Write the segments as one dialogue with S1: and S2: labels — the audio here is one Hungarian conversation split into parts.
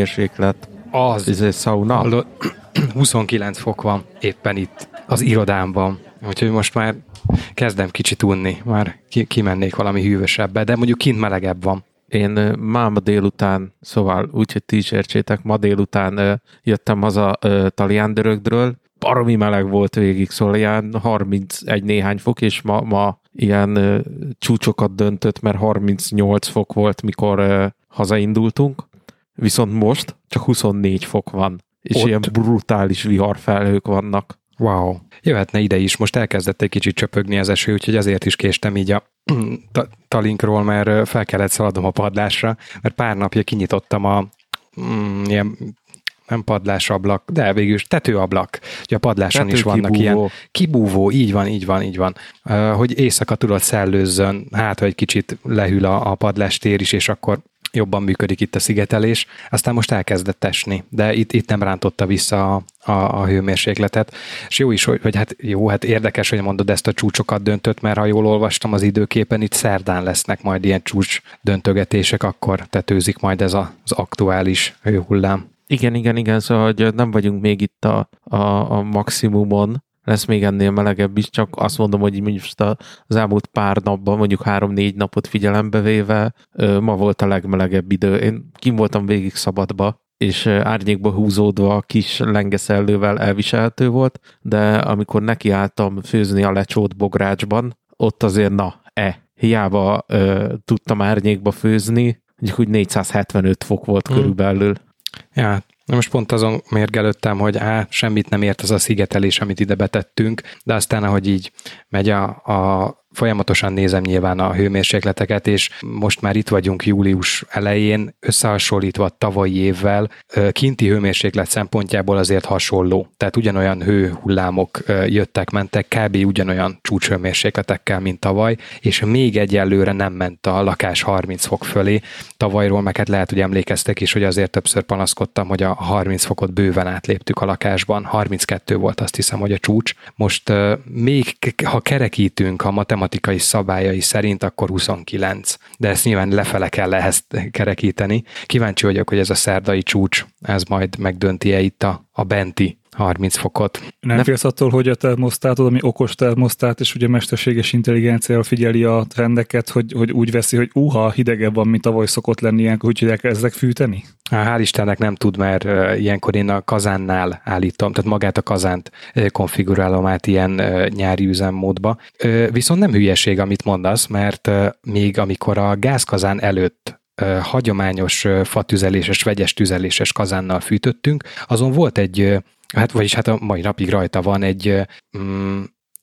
S1: hőmérséklet,
S2: Az,
S1: ez
S2: hallod, 29 fok van éppen itt az irodámban. Úgyhogy most már kezdem kicsit unni, már ki, kimennék valami hűvösebbe, de mondjuk kint melegebb van.
S1: Én máma délután, szóval úgy, hogy ti is értsétek, ma délután jöttem haza ö, Taliandörögdről, baromi meleg volt végig, szóval ilyen 31 néhány fok, és ma, ma ilyen ö, csúcsokat döntött, mert 38 fok volt, mikor ö, hazaindultunk, viszont most csak 24 fok van, és
S2: Ott?
S1: Ilyen brutális viharfelhők vannak.
S2: Wow. Jöhetne ide is, most elkezdett egy kicsit csöpögni az eső, úgyhogy azért is késtem így a ta- talinkról, mert fel kellett szaladnom a padlásra, mert pár napja kinyitottam a mm, ilyen nem padlásablak, de végül is tetőablak. Ugye a padláson is vannak ilyen
S1: Tetőkibúvó.
S2: kibúvó, így van, így van, így van. Hogy éjszaka tudod szellőzzön, hát, hogy egy kicsit lehűl a, a padlástér is, és akkor jobban működik itt a szigetelés. Aztán most elkezdett esni, de itt, itt nem rántotta vissza a, a, a hőmérsékletet. És jó is, hogy, hogy hát jó, hát érdekes, hogy mondod ezt a csúcsokat döntött, mert ha jól olvastam az időképen, itt szerdán lesznek majd ilyen csúcs döntögetések, akkor tetőzik majd ez a, az aktuális hőhullám.
S1: Igen, igen, igen, szóval hogy nem vagyunk még itt a, a, a maximumon, lesz még ennél melegebb is, csak azt mondom, hogy a- az elmúlt pár napban, mondjuk három-négy napot figyelembe véve, ma volt a legmelegebb idő. Én kim voltam végig szabadba, és árnyékba húzódva a kis lengeszellővel elviselhető volt, de amikor nekiálltam főzni a lecsót bográcsban, ott azért na, e, hiába ö, tudtam árnyékba főzni, mondjuk úgy 475 fok volt
S2: Hmm.
S1: körülbelül.
S2: Ja, na most pont azon mérgelődtem, hogy á, semmit nem ért az a szigetelés, amit ide betettünk, de aztán, ahogy így megy a, a folyamatosan nézem nyilván a hőmérsékleteket, és most már itt vagyunk július elején, összehasonlítva a tavalyi évvel, kinti hőmérséklet szempontjából azért hasonló. Tehát ugyanolyan hőhullámok jöttek, mentek, kb. ugyanolyan csúcshőmérsékletekkel, mint tavaly, és még egyelőre nem ment a lakás 30 fok fölé. Tavalyról meg hát lehet, hogy emlékeztek is, hogy azért többször panaszkodtam, hogy a 30 fokot bőven átléptük a lakásban. 32 volt azt hiszem, hogy a csúcs. Most még ha kerekítünk a matematikai szabályai szerint, akkor 29. De ezt nyilván lefele kell ehhez kerekíteni. Kíváncsi vagyok, hogy ez a szerdai csúcs, ez majd megdönti-e itt a, a benti 30 fokot.
S3: Nem
S1: Ne-
S3: félsz attól, hogy a termosztátod, ami okos termosztát, és ugye mesterséges intelligenciával figyeli a trendeket, hogy, hogy úgy veszi, hogy uha, hidegebb van, mint tavaly szokott lenni ilyenkor, úgyhogy elkezdek fűteni?
S2: Há, Hál' Istennek nem tud, mert ilyenkor én a kazánnál állítom, tehát magát a kazánt konfigurálom át ilyen nyári üzemmódba. Viszont nem hülyeség, amit mondasz, mert még amikor a gázkazán előtt hagyományos fatüzeléses, vegyes tüzeléses kazánnal fűtöttünk, azon volt egy, hát vagyis hát a mai napig rajta van egy mm,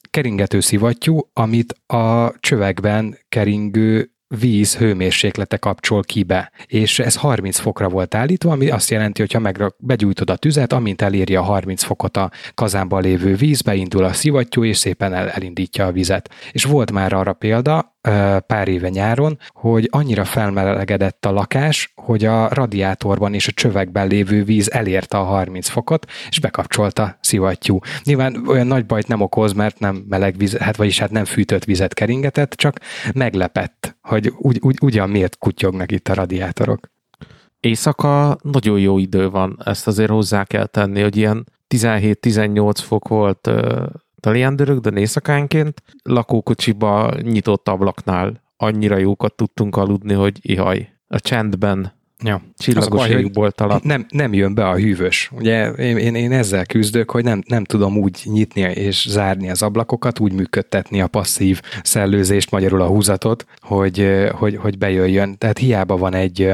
S2: keringető szivattyú, amit a csövekben keringő víz hőmérséklete kapcsol ki be, és ez 30 fokra volt állítva, ami azt jelenti, hogy ha meg begyújtod a tüzet, amint eléri a 30 fokot a kazánban lévő víz, beindul a szivattyú, és szépen el, elindítja a vizet. És volt már arra példa, pár éve nyáron, hogy annyira felmelegedett a lakás, hogy a radiátorban és a csövekben lévő víz elérte a 30 fokot, és bekapcsolta szivattyú. Nyilván olyan nagy bajt nem okoz, mert nem meleg víz, hát vagyis hát nem fűtött vizet keringetett, csak meglepett, hogy ugy, ugy, ugyan miért kutyognak itt a radiátorok.
S1: Éjszaka nagyon jó idő van, ezt azért hozzá kell tenni, hogy ilyen 17-18 fok volt Taliandörök, de éjszakánként lakókocsiba nyitott ablaknál annyira jókat tudtunk aludni, hogy ihaj. A csendben,
S2: Ja.
S1: csillagos égbolt alatt.
S2: Nem, nem jön be a hűvös. Ugye én, én, én ezzel küzdök, hogy nem, nem tudom úgy nyitni és zárni az ablakokat, úgy működtetni a passzív szellőzést, magyarul a húzatot, hogy, hogy, hogy bejöjjön. Tehát hiába van egy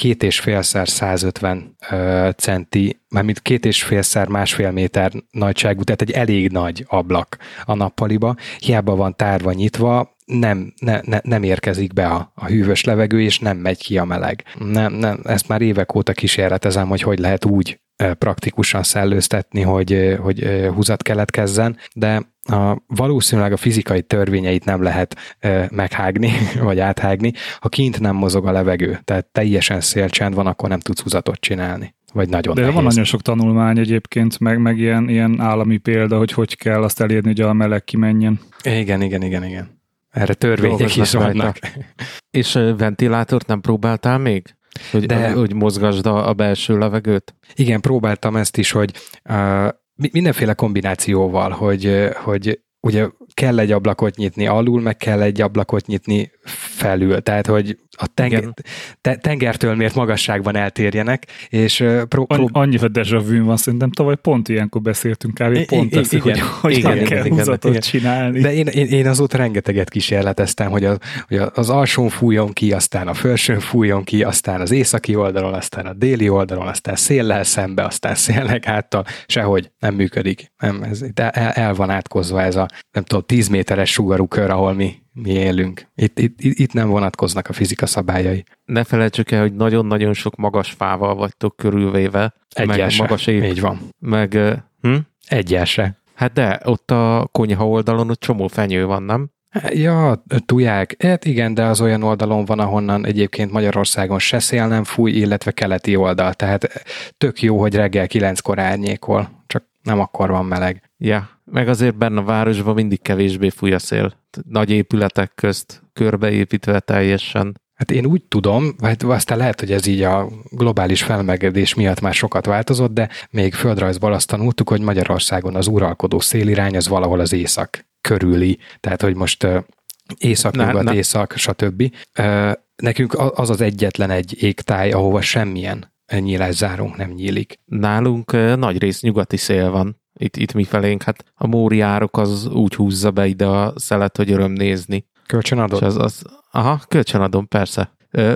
S2: két és félszer 150 ö, centi, mármint két és félszer másfél méter nagyságú, tehát egy elég nagy ablak a nappaliba, hiába van tárva nyitva, nem, ne, ne, nem érkezik be a, a hűvös levegő, és nem megy ki a meleg. Nem, nem, ezt már évek óta kísérletezem, hogy hogy lehet úgy praktikusan szellőztetni, hogy, hogy húzat keletkezzen, de a, valószínűleg a fizikai törvényeit nem lehet meghágni, vagy áthágni. Ha kint nem mozog a levegő, tehát teljesen szélcsend van, akkor nem tudsz húzatot csinálni. Vagy nagyon
S3: De
S2: nehéz.
S3: van nagyon sok tanulmány egyébként, meg, meg ilyen, ilyen állami példa, hogy hogy kell azt elérni, hogy a meleg kimenjen.
S2: Igen, igen, igen, igen. Erre törvények is vannak.
S1: És ventilátort nem próbáltál még? Hogy, De... hogy mozgasd a, a belső levegőt?
S2: Igen, próbáltam ezt is, hogy uh, mindenféle kombinációval, hogy, hogy ugye kell egy ablakot nyitni alul, meg kell egy ablakot nyitni felül. Tehát, hogy a tenger, te, tengertől miért magasságban eltérjenek, és
S3: pró, pró... A deja vu van, szerintem tavaly pont ilyenkor beszéltünk kb. pont ezt, hogy, hogy igen, igen, kell igen, igen. csinálni.
S2: De én, én, én azóta rengeteget kísérleteztem, hogy, a, hogy az alsón fújjon ki, aztán a felsőn fújjon ki, aztán az északi oldalon, aztán a déli oldalon, aztán széllel szembe, aztán szélnek háttal, sehogy nem működik. Nem, ez, el, el van átkozva ez a, nem tudom, 10 méteres sugarú kör, ahol mi mi élünk. Itt, itt, itt nem vonatkoznak a fizika szabályai.
S1: Ne felejtsük el, hogy nagyon-nagyon sok magas fával vagytok körülvéve.
S2: Egyes magas év, Így van.
S1: Meg, hm?
S2: Egyesre.
S1: Hát de, ott a konyha oldalon ott csomó fenyő van, nem?
S2: Ja, tuják. Hát igen, de az olyan oldalon van, ahonnan egyébként Magyarországon se szél nem fúj, illetve keleti oldal. Tehát tök jó, hogy reggel kilenckor árnyékol, csak nem akkor van meleg.
S1: Ja, meg azért benne a városban mindig kevésbé fúj a szél. Nagy épületek közt körbeépítve teljesen.
S2: Hát én úgy tudom, vagy aztán lehet, hogy ez így a globális felmelegedés miatt már sokat változott, de még földrajzból azt tanultuk, hogy Magyarországon az uralkodó szélirány az valahol az észak körüli. Tehát, hogy most észak, nyugat, észak, stb. Nekünk az az egyetlen egy égtáj, ahova semmilyen nyílászárunk nem nyílik.
S1: Nálunk nagy rész nyugati szél van itt, itt mi felénk, hát a móri árok az úgy húzza be ide a szelet, hogy öröm nézni.
S2: Kölcsönadod?
S1: az, az, aha, kölcsönadom, persze.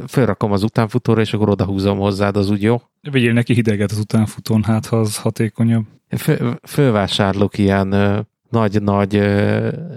S1: Fölrakom az utánfutóra, és akkor oda húzom hozzád, az úgy jó?
S3: Vigyél neki hideget az utánfutón, hát ha az hatékonyabb.
S1: Föl, fölvásárlok ilyen nagy-nagy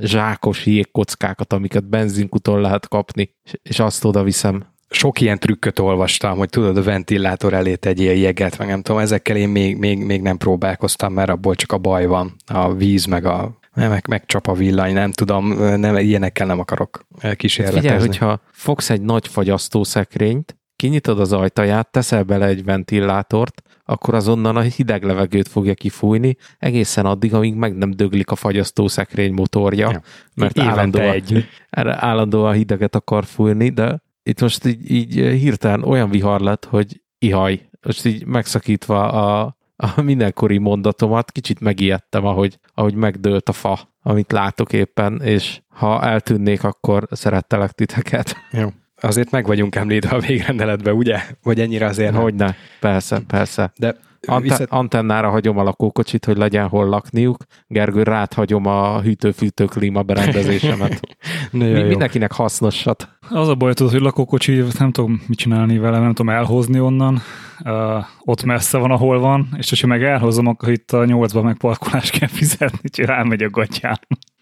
S1: zsákos jégkockákat, amiket benzinkuton lehet kapni, és azt oda viszem
S2: sok ilyen trükköt olvastam, hogy tudod, a ventilátor elé tegyél jeget, meg nem tudom, ezekkel én még, még, még nem próbálkoztam, mert abból csak a baj van, a víz, meg a meg, megcsap a villany, nem tudom, nem, ilyenekkel nem akarok kísérletezni.
S1: Figyelj, hogyha fogsz egy nagy fagyasztószekrényt, kinyitod az ajtaját, teszel bele egy ventilátort, akkor azonnan a hideg levegőt fogja kifújni, egészen addig, amíg meg nem döglik a fagyasztószekrény motorja, ja. mert állandóan, egy. állandóan hideget akar fújni, de itt most így, így hirtelen olyan vihar lett, hogy ihaj. Most így megszakítva a, a mindenkori mondatomat, kicsit megijedtem, ahogy, ahogy megdőlt a fa, amit látok éppen, és ha eltűnnék, akkor szerettelek titeket.
S2: Jó. Azért meg vagyunk említve a végrendeletbe, ugye? Vagy ennyire azért
S1: Hogyne, persze, persze. De Ante-. Antennára hagyom a lakókocsit, hogy legyen hol lakniuk. Gergő, rád hagyom a hűtő-fűtő klíma berendezésemet. Mi, mindenkinek hasznosat.
S3: Az a baj, tudod, hogy lakókocsi, nem tudom mit csinálni vele, nem tudom elhozni onnan. Uh, ott messze van, ahol van, és ha meg elhozom, akkor itt a nyolcban meg parkolást kell fizetni, úgyhogy rámegy a gatyán.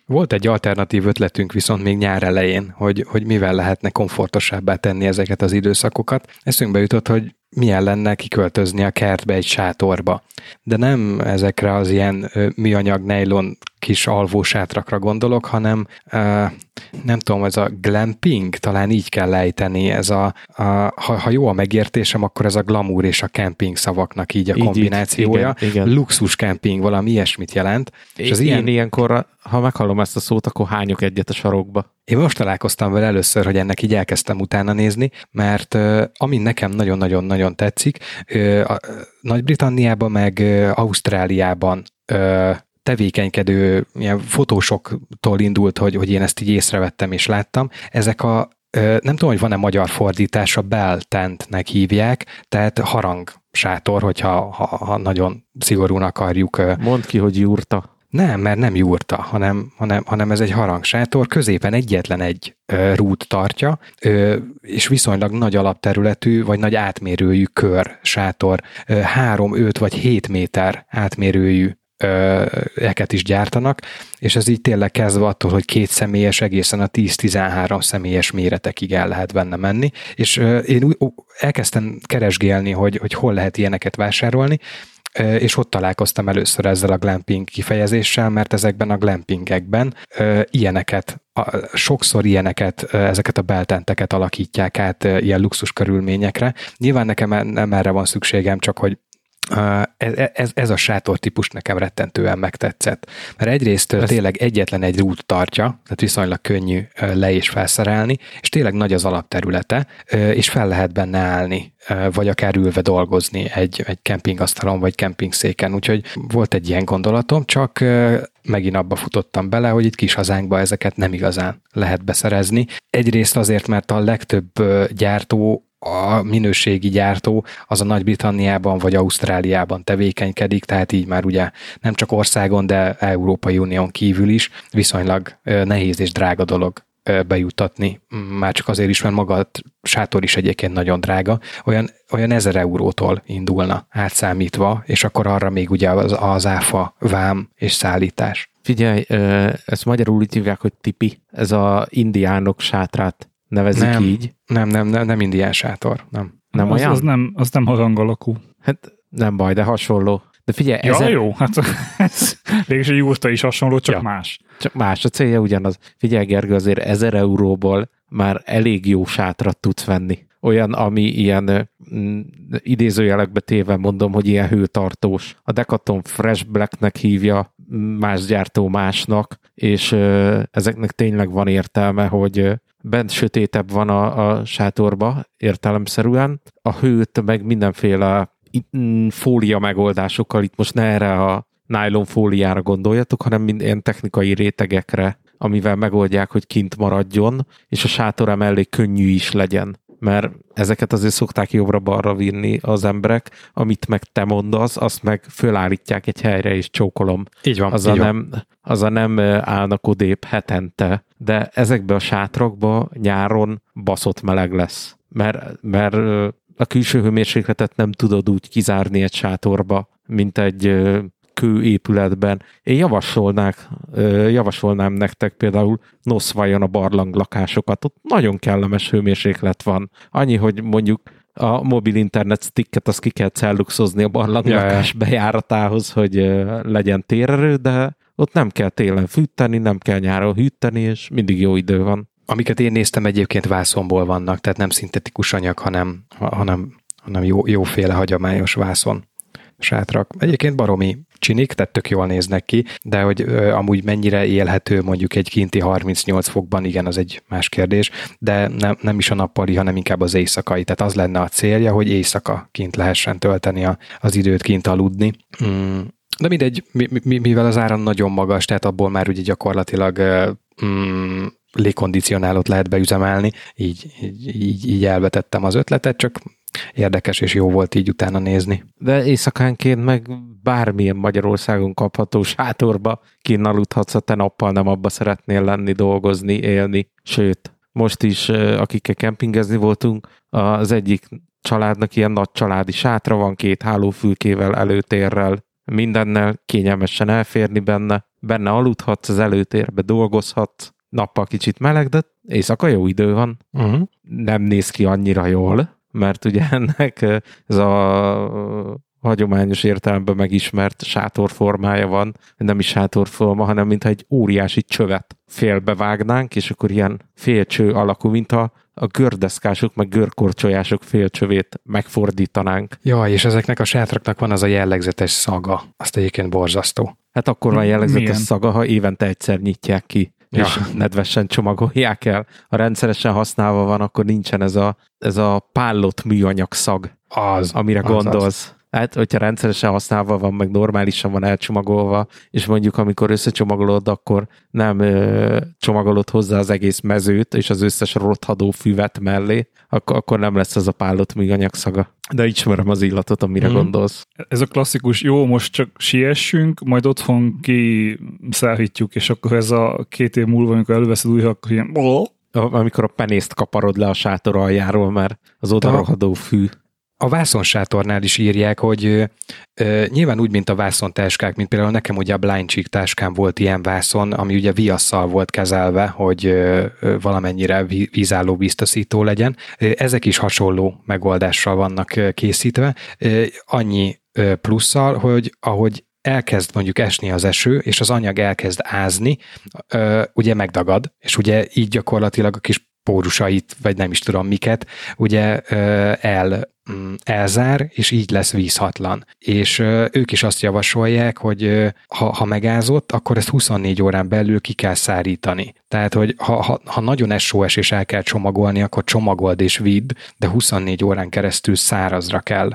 S2: Volt egy alternatív ötletünk viszont még nyár elején, hogy, hogy mivel lehetne komfortosabbá tenni ezeket az időszakokat. Eszünkbe jutott, hogy milyen lenne kiköltözni a kertbe egy sátorba. De nem ezekre az ilyen műanyag nejlon kis alvósátrakra gondolok, hanem nem tudom, ez a glamping, talán így kell lejteni, ez a, a ha, ha jó a megértésem, akkor ez a glamour és a camping szavaknak így a így, kombinációja. Igen, igen. Luxus camping, valami ilyesmit jelent.
S1: És az ilyen... ilyenkor, ha meghallom ezt a szót, akkor hányok egyet a sarokba.
S2: Én most találkoztam vele először, hogy ennek így elkezdtem utána nézni, mert ami nekem nagyon-nagyon-nagyon tetszik, uh, Nagy-Britanniában meg Ausztráliában tevékenykedő ilyen fotósoktól indult, hogy, hogy én ezt így észrevettem és láttam. Ezek a nem tudom, hogy van-e magyar fordítása, beltentnek hívják, tehát harang sátor, hogyha ha, ha nagyon szigorúan akarjuk.
S1: Mondd ki, hogy jurta.
S2: Nem, mert nem jurta, hanem, hanem, hanem ez egy harangsátor, középen egyetlen egy ö, rút tartja, ö, és viszonylag nagy alapterületű, vagy nagy átmérőjű kör sátor, ö, 3, 5 vagy 7 méter átmérőjű eket is gyártanak, és ez így tényleg kezdve attól, hogy két személyes egészen a 10-13 személyes méretekig el lehet benne menni, és én úgy elkezdtem keresgélni, hogy, hogy hol lehet ilyeneket vásárolni, és ott találkoztam először ezzel a glamping kifejezéssel, mert ezekben a glampingekben ilyeneket, sokszor ilyeneket, ezeket a beltenteket alakítják át ilyen luxus körülményekre. Nyilván nekem nem erre van szükségem, csak hogy ez, ez, ez a sátor típus nekem rettentően megtetszett. Mert egyrészt ez... tényleg egyetlen egy rút tartja, tehát viszonylag könnyű le és felszerelni, és tényleg nagy az alapterülete, és fel lehet benne állni, vagy akár ülve dolgozni egy, egy kempingasztalon, vagy kempingszéken. Úgyhogy volt egy ilyen gondolatom, csak megint abba futottam bele, hogy itt kis hazánkba ezeket nem igazán lehet beszerezni. Egyrészt azért, mert a legtöbb gyártó a minőségi gyártó az a Nagy-Britanniában vagy Ausztráliában tevékenykedik, tehát így már ugye nem csak országon, de Európai Unión kívül is viszonylag nehéz és drága dolog bejutatni, már csak azért is, mert maga a sátor is egyébként nagyon drága, olyan, olyan ezer eurótól indulna átszámítva, és akkor arra még ugye az, az áfa, vám és szállítás.
S1: Figyelj, ezt magyarul úgy hívják, hogy tipi, ez a indiánok sátrát nevezik
S2: nem,
S1: így.
S2: Nem, nem, nem, nem indián sátor, nem.
S3: Nem az, olyan? Az nem, az nem harang alakú.
S1: Hát nem baj, de hasonló. De figyelj,
S3: ja, ezer... jó, hát ez végülis egy jurta is hasonló, csak ja. más.
S1: Csak más, a célja ugyanaz. Figyelj, Gergő, azért ezer euróból már elég jó sátrat tudsz venni. Olyan, ami ilyen mm, idézőjelekbe téve mondom, hogy ilyen hőtartós. A Decathlon Fresh Blacknek hívja, más gyártó másnak, és ö, ezeknek tényleg van értelme, hogy bent sötétebb van a, a sátorba értelemszerűen, a hőt meg mindenféle fólia megoldásokkal, itt most ne erre a nylon fóliára gondoljatok, hanem minden technikai rétegekre, amivel megoldják, hogy kint maradjon, és a sátor mellé könnyű is legyen mert ezeket azért szokták jobbra-balra vinni az emberek, amit meg te mondasz, azt meg fölállítják egy helyre, és csókolom.
S2: Így van.
S1: Az,
S2: így
S1: a, nem, az a nem állnak odébb hetente, de ezekbe a sátrakba nyáron baszott meleg lesz, mert, mert a külső hőmérsékletet nem tudod úgy kizárni egy sátorba, mint egy kőépületben. Én javasolnák, javasolnám nektek például Noszvajon a barlang lakásokat. Ott nagyon kellemes hőmérséklet van. Annyi, hogy mondjuk a mobil internet sticket azt ki kell celluxozni a barlang ja, lakás bejáratához, hogy legyen térerő, de ott nem kell télen fűteni, nem kell nyáron hűteni, és mindig jó idő van.
S2: Amiket én néztem egyébként vászonból vannak, tehát nem szintetikus anyag, hanem, hanem, hanem jó, jóféle hagyományos vászon sátrak. Egyébként baromi csinik, tehát tök jól néznek ki, de hogy ö, amúgy mennyire élhető mondjuk egy kinti 38 fokban, igen, az egy más kérdés, de nem, nem is a nappali, hanem inkább az éjszakai. Tehát az lenne a célja, hogy éjszaka kint lehessen tölteni a, az időt kint aludni. Mm. De mindegy, mivel az áram nagyon magas, tehát abból már ugye gyakorlatilag mm, légkondicionálót lehet beüzemelni, így, így, így, elvetettem az ötletet, csak érdekes és jó volt így utána nézni.
S1: De éjszakánként meg bármilyen Magyarországon kapható sátorba kinn aludhatsz, ha te nappal nem abba szeretnél lenni, dolgozni, élni. Sőt, most is, akikkel kempingezni voltunk, az egyik családnak ilyen nagy családi sátra van, két hálófülkével, előtérrel, mindennel kényelmesen elférni benne, benne aludhatsz, az előtérbe dolgozhatsz, nappal kicsit meleg, de éjszaka jó idő van. Uh-huh. Nem néz ki annyira jól, mert ugye ennek ez a hagyományos értelemben megismert sátorformája van, nem is sátorforma, hanem mintha egy óriási csövet félbevágnánk, és akkor ilyen félcső alakú, mint a, gördeszkások, meg görkorcsolyások félcsövét megfordítanánk.
S2: Ja, és ezeknek a sátraknak van az a jellegzetes szaga. Azt egyébként borzasztó.
S1: Hát akkor van jellegzetes Milyen? szaga, ha évente egyszer nyitják ki ja. és nedvesen csomagolják el. Ha rendszeresen használva van, akkor nincsen ez a, ez a pállott műanyag szag,
S2: az,
S1: amire az, gondolsz. Az. Hát, hogyha rendszeresen használva van, meg normálisan van elcsomagolva, és mondjuk amikor összecsomagolod, akkor nem ö, csomagolod hozzá az egész mezőt, és az összes rothadó füvet mellé, akkor, akkor nem lesz az a pállott műanyag szaga. De ismerem az illatot, amire mm. gondolsz.
S3: Ez a klasszikus, jó, most csak siessünk, majd otthon kiszállítjuk, és akkor ez a két év múlva, amikor előveszed újra, akkor ilyen
S1: amikor a penészt kaparod le a sátor aljáról, mert az oda fű
S2: a vászonsátornál is írják, hogy ö, nyilván úgy, mint a vászontáskák, mint például nekem ugye a Blind Cheek táskám volt ilyen vászon, ami ugye viasszal volt kezelve, hogy ö, valamennyire vízálló biztosító legyen. Ezek is hasonló megoldással vannak készítve. Annyi plusszal, hogy ahogy elkezd mondjuk esni az eső, és az anyag elkezd ázni, ugye megdagad, és ugye így gyakorlatilag a kis pórusait, vagy nem is tudom miket, ugye el mm, elzár, és így lesz vízhatlan. És ők is azt javasolják, hogy ha, ha megázott, akkor ezt 24 órán belül ki kell szárítani. Tehát, hogy ha, ha, ha nagyon esőes és el kell csomagolni, akkor csomagold és vidd, de 24 órán keresztül szárazra kell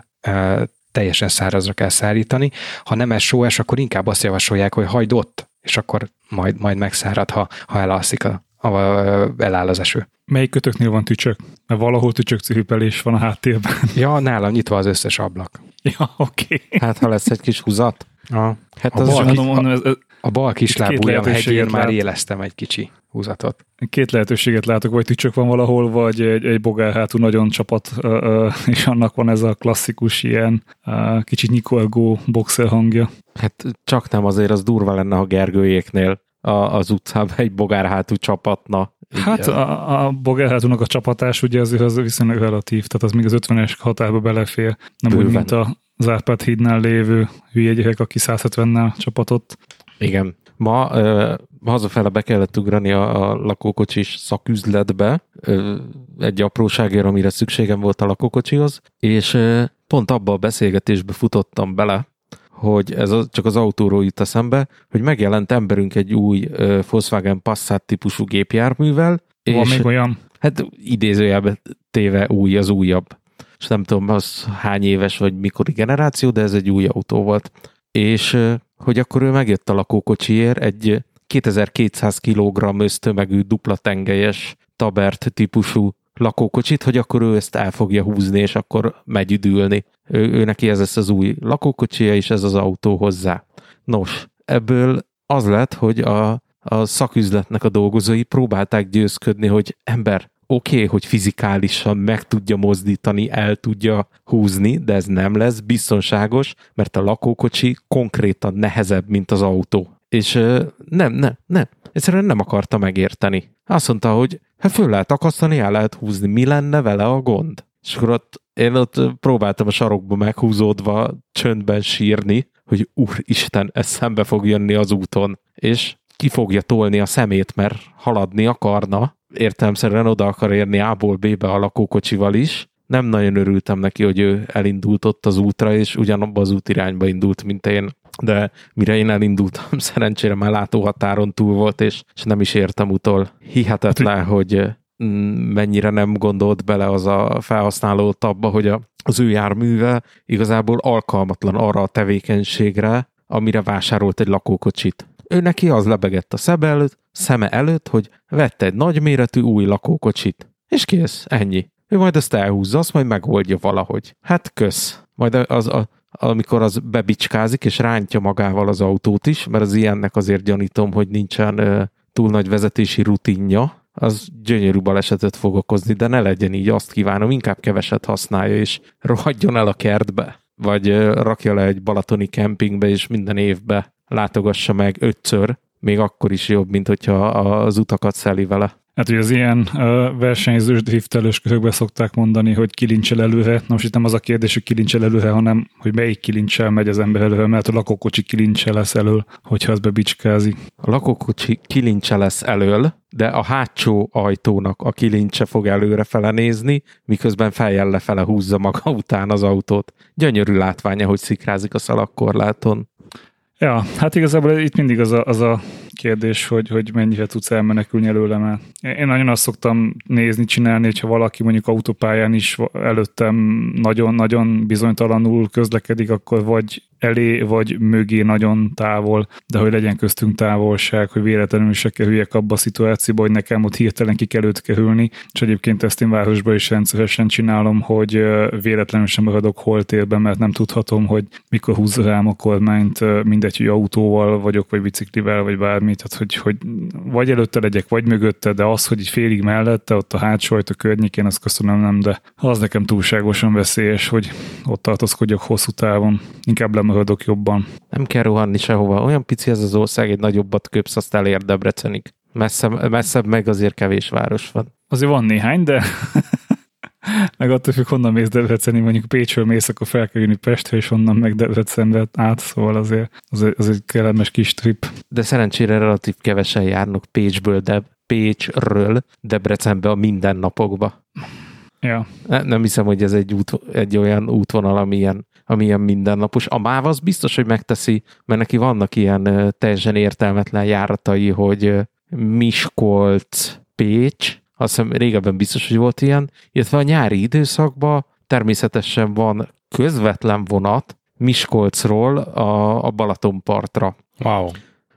S2: teljesen szárazra kell szárítani. Ha nem SOS, akkor inkább azt javasolják, hogy hagyd ott, és akkor majd, majd megszárad, ha, ha elalszik a, a, eláll az eső.
S3: Melyik kötöknél van tücsök? Mert valahol tücsök cipelés van a háttérben.
S2: Ja, nálam nyitva az összes ablak.
S3: Ja, oké. Okay.
S1: Hát, ha lesz egy kis húzat.
S2: A,
S1: Hát
S2: a,
S1: az
S2: bal,
S1: is-
S2: kis, a,
S3: ez, ez,
S2: a bal kislábújam hegyén már éleztem egy kicsi húzatot.
S3: két lehetőséget látok, vagy tücsök van valahol, vagy egy, egy bogárhátú nagyon csapat, ö, ö, és annak van ez a klasszikus ilyen ö, kicsit nyikolgó boxer hangja.
S1: Hát csak nem azért az durva lenne, ha Gergőjéknél a, az utcában egy bogárhátú csapatna.
S3: Hát a, a bogárhátúnak a csapatás ugye azért az viszonylag relatív, tehát az még az 50-es határba belefér. Nem úgy,
S1: Bőven.
S3: mint a az Árpád hídnál lévő hülye gyerek, aki 170-nel csapatott.
S1: Igen. Ma ö, hazafele be kellett ugrani a, a lakókocsis szaküzletbe, ö, egy apróságért, amire szükségem volt a lakókocsihoz, és ö, pont abba a beszélgetésbe futottam bele, hogy ez az, csak az autóról jut eszembe, hogy megjelent emberünk egy új ö, Volkswagen Passat típusú gépjárművel,
S3: van
S1: és
S3: még olyan,
S1: hát idézőjelbe téve új, az újabb. És nem tudom, az hány éves vagy mikori generáció, de ez egy új autó volt. És ö, hogy akkor ő megjött a lakókocsiért egy 2200 kg össztömegű dupla tengelyes tabert típusú lakókocsit, hogy akkor ő ezt el fogja húzni, és akkor megy üdülni. Ő, ő neki ez lesz az új lakókocsia, és ez az autó hozzá. Nos, ebből az lett, hogy a, a szaküzletnek a dolgozói próbálták győzködni, hogy ember, oké, okay, hogy fizikálisan meg tudja mozdítani, el tudja húzni, de ez nem lesz biztonságos, mert a lakókocsi konkrétan nehezebb, mint az autó. És nem, nem, nem. Egyszerűen nem akarta megérteni. Azt mondta, hogy hát föl lehet akasztani, el lehet húzni, mi lenne vele a gond? És akkor ott, én ott próbáltam a sarokba meghúzódva csöndben sírni, hogy úristen, ez szembe fog jönni az úton, és ki fogja tolni a szemét, mert haladni akarna, értelemszerűen oda akar érni A-ból B-be a lakókocsival is. Nem nagyon örültem neki, hogy ő elindult ott az útra, és ugyanabba az útirányba indult, mint én. De mire én elindultam, szerencsére már látóhatáron túl volt, és, és nem is értem utol. Hihetetlen, hogy mennyire nem gondolt bele az a felhasználó abba, hogy a, az ő járműve igazából alkalmatlan arra a tevékenységre, amire vásárolt egy lakókocsit. Ő neki az lebegett a szeme előtt, szeme előtt, hogy vette egy nagyméretű új lakókocsit. És kész, ennyi. Ő majd ezt elhúzza, azt majd megoldja valahogy. Hát kösz. Majd az, a, amikor az bebicskázik, és rántja magával az autót is, mert az ilyennek azért gyanítom, hogy nincsen ö, túl nagy vezetési rutinja, az gyönyörű balesetet fog okozni, de ne legyen így, azt kívánom, inkább keveset használja, és rohadjon el a kertbe, vagy rakja le egy balatoni kempingbe, és minden évbe látogassa meg ötször, még akkor is jobb, mint hogyha az utakat szeli vele.
S3: Hát ugye az ilyen ö, versenyzős driftelős körökbe szokták mondani, hogy kilincsel előre. Na most itt nem az a kérdés, hogy kilincsel előre, hanem hogy melyik kilincsel megy az ember előre, mert a lakókocsi kilincsel lesz elől, hogyha az bebicskázik.
S1: A lakókocsi kilincse lesz elől, de a hátsó ajtónak a kilincse fog előre fele nézni, miközben fejjel lefele húzza maga után az autót. Gyönyörű látványa, hogy szikrázik a szalagkorláton.
S3: Ja, hát igazából itt mindig az a, az a kérdés, hogy, hogy mennyire tudsz elmenekülni előle, mert én nagyon azt szoktam nézni, csinálni, hogyha valaki mondjuk autópályán is előttem nagyon-nagyon bizonytalanul közlekedik, akkor vagy elé, vagy mögé nagyon távol, de hogy legyen köztünk távolság, hogy véletlenül se kerüljek abba a szituációba, hogy nekem ott hirtelen ki kell őt kerülni, és egyébként ezt én városban is rendszeresen csinálom, hogy véletlenül sem maradok holtérben, mert nem tudhatom, hogy mikor húzza rám a kormányt, mindegy, hogy autóval vagyok, vagy biciklivel, vagy bármi, tehát hogy, hogy vagy előtte legyek, vagy mögötte, de az, hogy így félig mellette, ott a hátsó ajtó környékén, azt köszönöm nem, de az nekem túlságosan veszélyes, hogy ott tartózkodjak hosszú távon. Inkább lemaradok jobban.
S1: Nem kell rohanni sehova. Olyan pici ez az ország, egy nagyobbat köpsz, azt elér Debrecenig. Messze, messzebb meg azért kevés város van.
S3: Azért van néhány, de meg attól függ, honnan mész Debreceni, mondjuk Pécsről mész, akkor fel kell jönni Pestre, és onnan meg Debrecenbe át, szóval azért az, egy- az egy kellemes kis trip.
S1: De szerencsére relatív kevesen járnak Pécsből Deb- Pécsről Debrecenbe a mindennapokba.
S3: Ja.
S1: Ne, nem hiszem, hogy ez egy, út, egy olyan útvonal, amilyen, amilyen mindennapos. A MÁV az biztos, hogy megteszi, mert neki vannak ilyen teljesen értelmetlen járatai, hogy Miskolc, Pécs, azt hiszem régebben biztos, hogy volt ilyen, illetve a nyári időszakban természetesen van közvetlen vonat Miskolcról a, a Balatonpartra.
S2: Wow.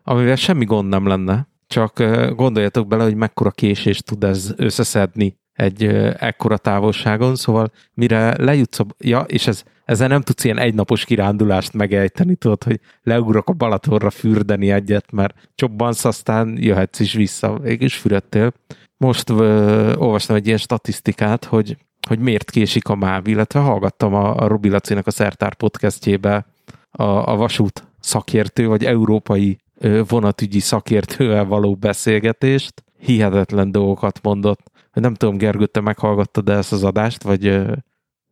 S1: Amivel semmi gond nem lenne, csak gondoljatok bele, hogy mekkora késés tud ez összeszedni egy ekkora távolságon, szóval mire lejutsz a, ja, és ez, ezzel nem tudsz ilyen egynapos kirándulást megejteni, tudod, hogy leugrok a Balatonra fürdeni egyet, mert csobbansz, aztán jöhetsz is vissza, és fürödtél. Most ö, olvastam egy ilyen statisztikát, hogy, hogy miért késik a MÁV, illetve hallgattam a, a Robi Lacinak a Szertár podcastjébe a, a vasút szakértő, vagy európai ö, vonatügyi szakértővel való beszélgetést. Hihetetlen dolgokat mondott. Nem tudom, Gergő, te meghallgattad -e ezt az adást, vagy ö,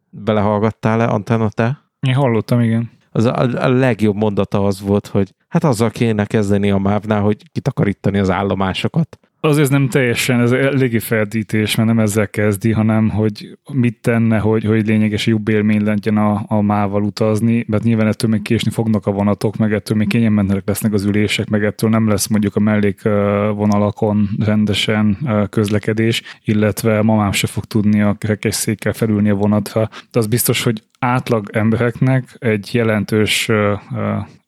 S1: belehallgattál-e, Antenna, te?
S3: Én hallottam, igen.
S1: Az a, a legjobb mondata az volt, hogy hát azzal kéne kezdeni a mávnál, hogy kitakarítani az állomásokat.
S3: Azért nem teljesen, ez eléggé feldítés, mert nem ezzel kezdi, hanem hogy mit tenne, hogy, hogy lényeges jobb élmény legyen a, a mával utazni, mert nyilván ettől még késni fognak a vonatok, meg ettől még kényelmetlenek lesznek az ülések, meg ettől nem lesz mondjuk a mellékvonalakon rendesen közlekedés, illetve mamám se fog tudni a kerekesszékkel felülni a vonatra. De az biztos, hogy átlag embereknek egy jelentős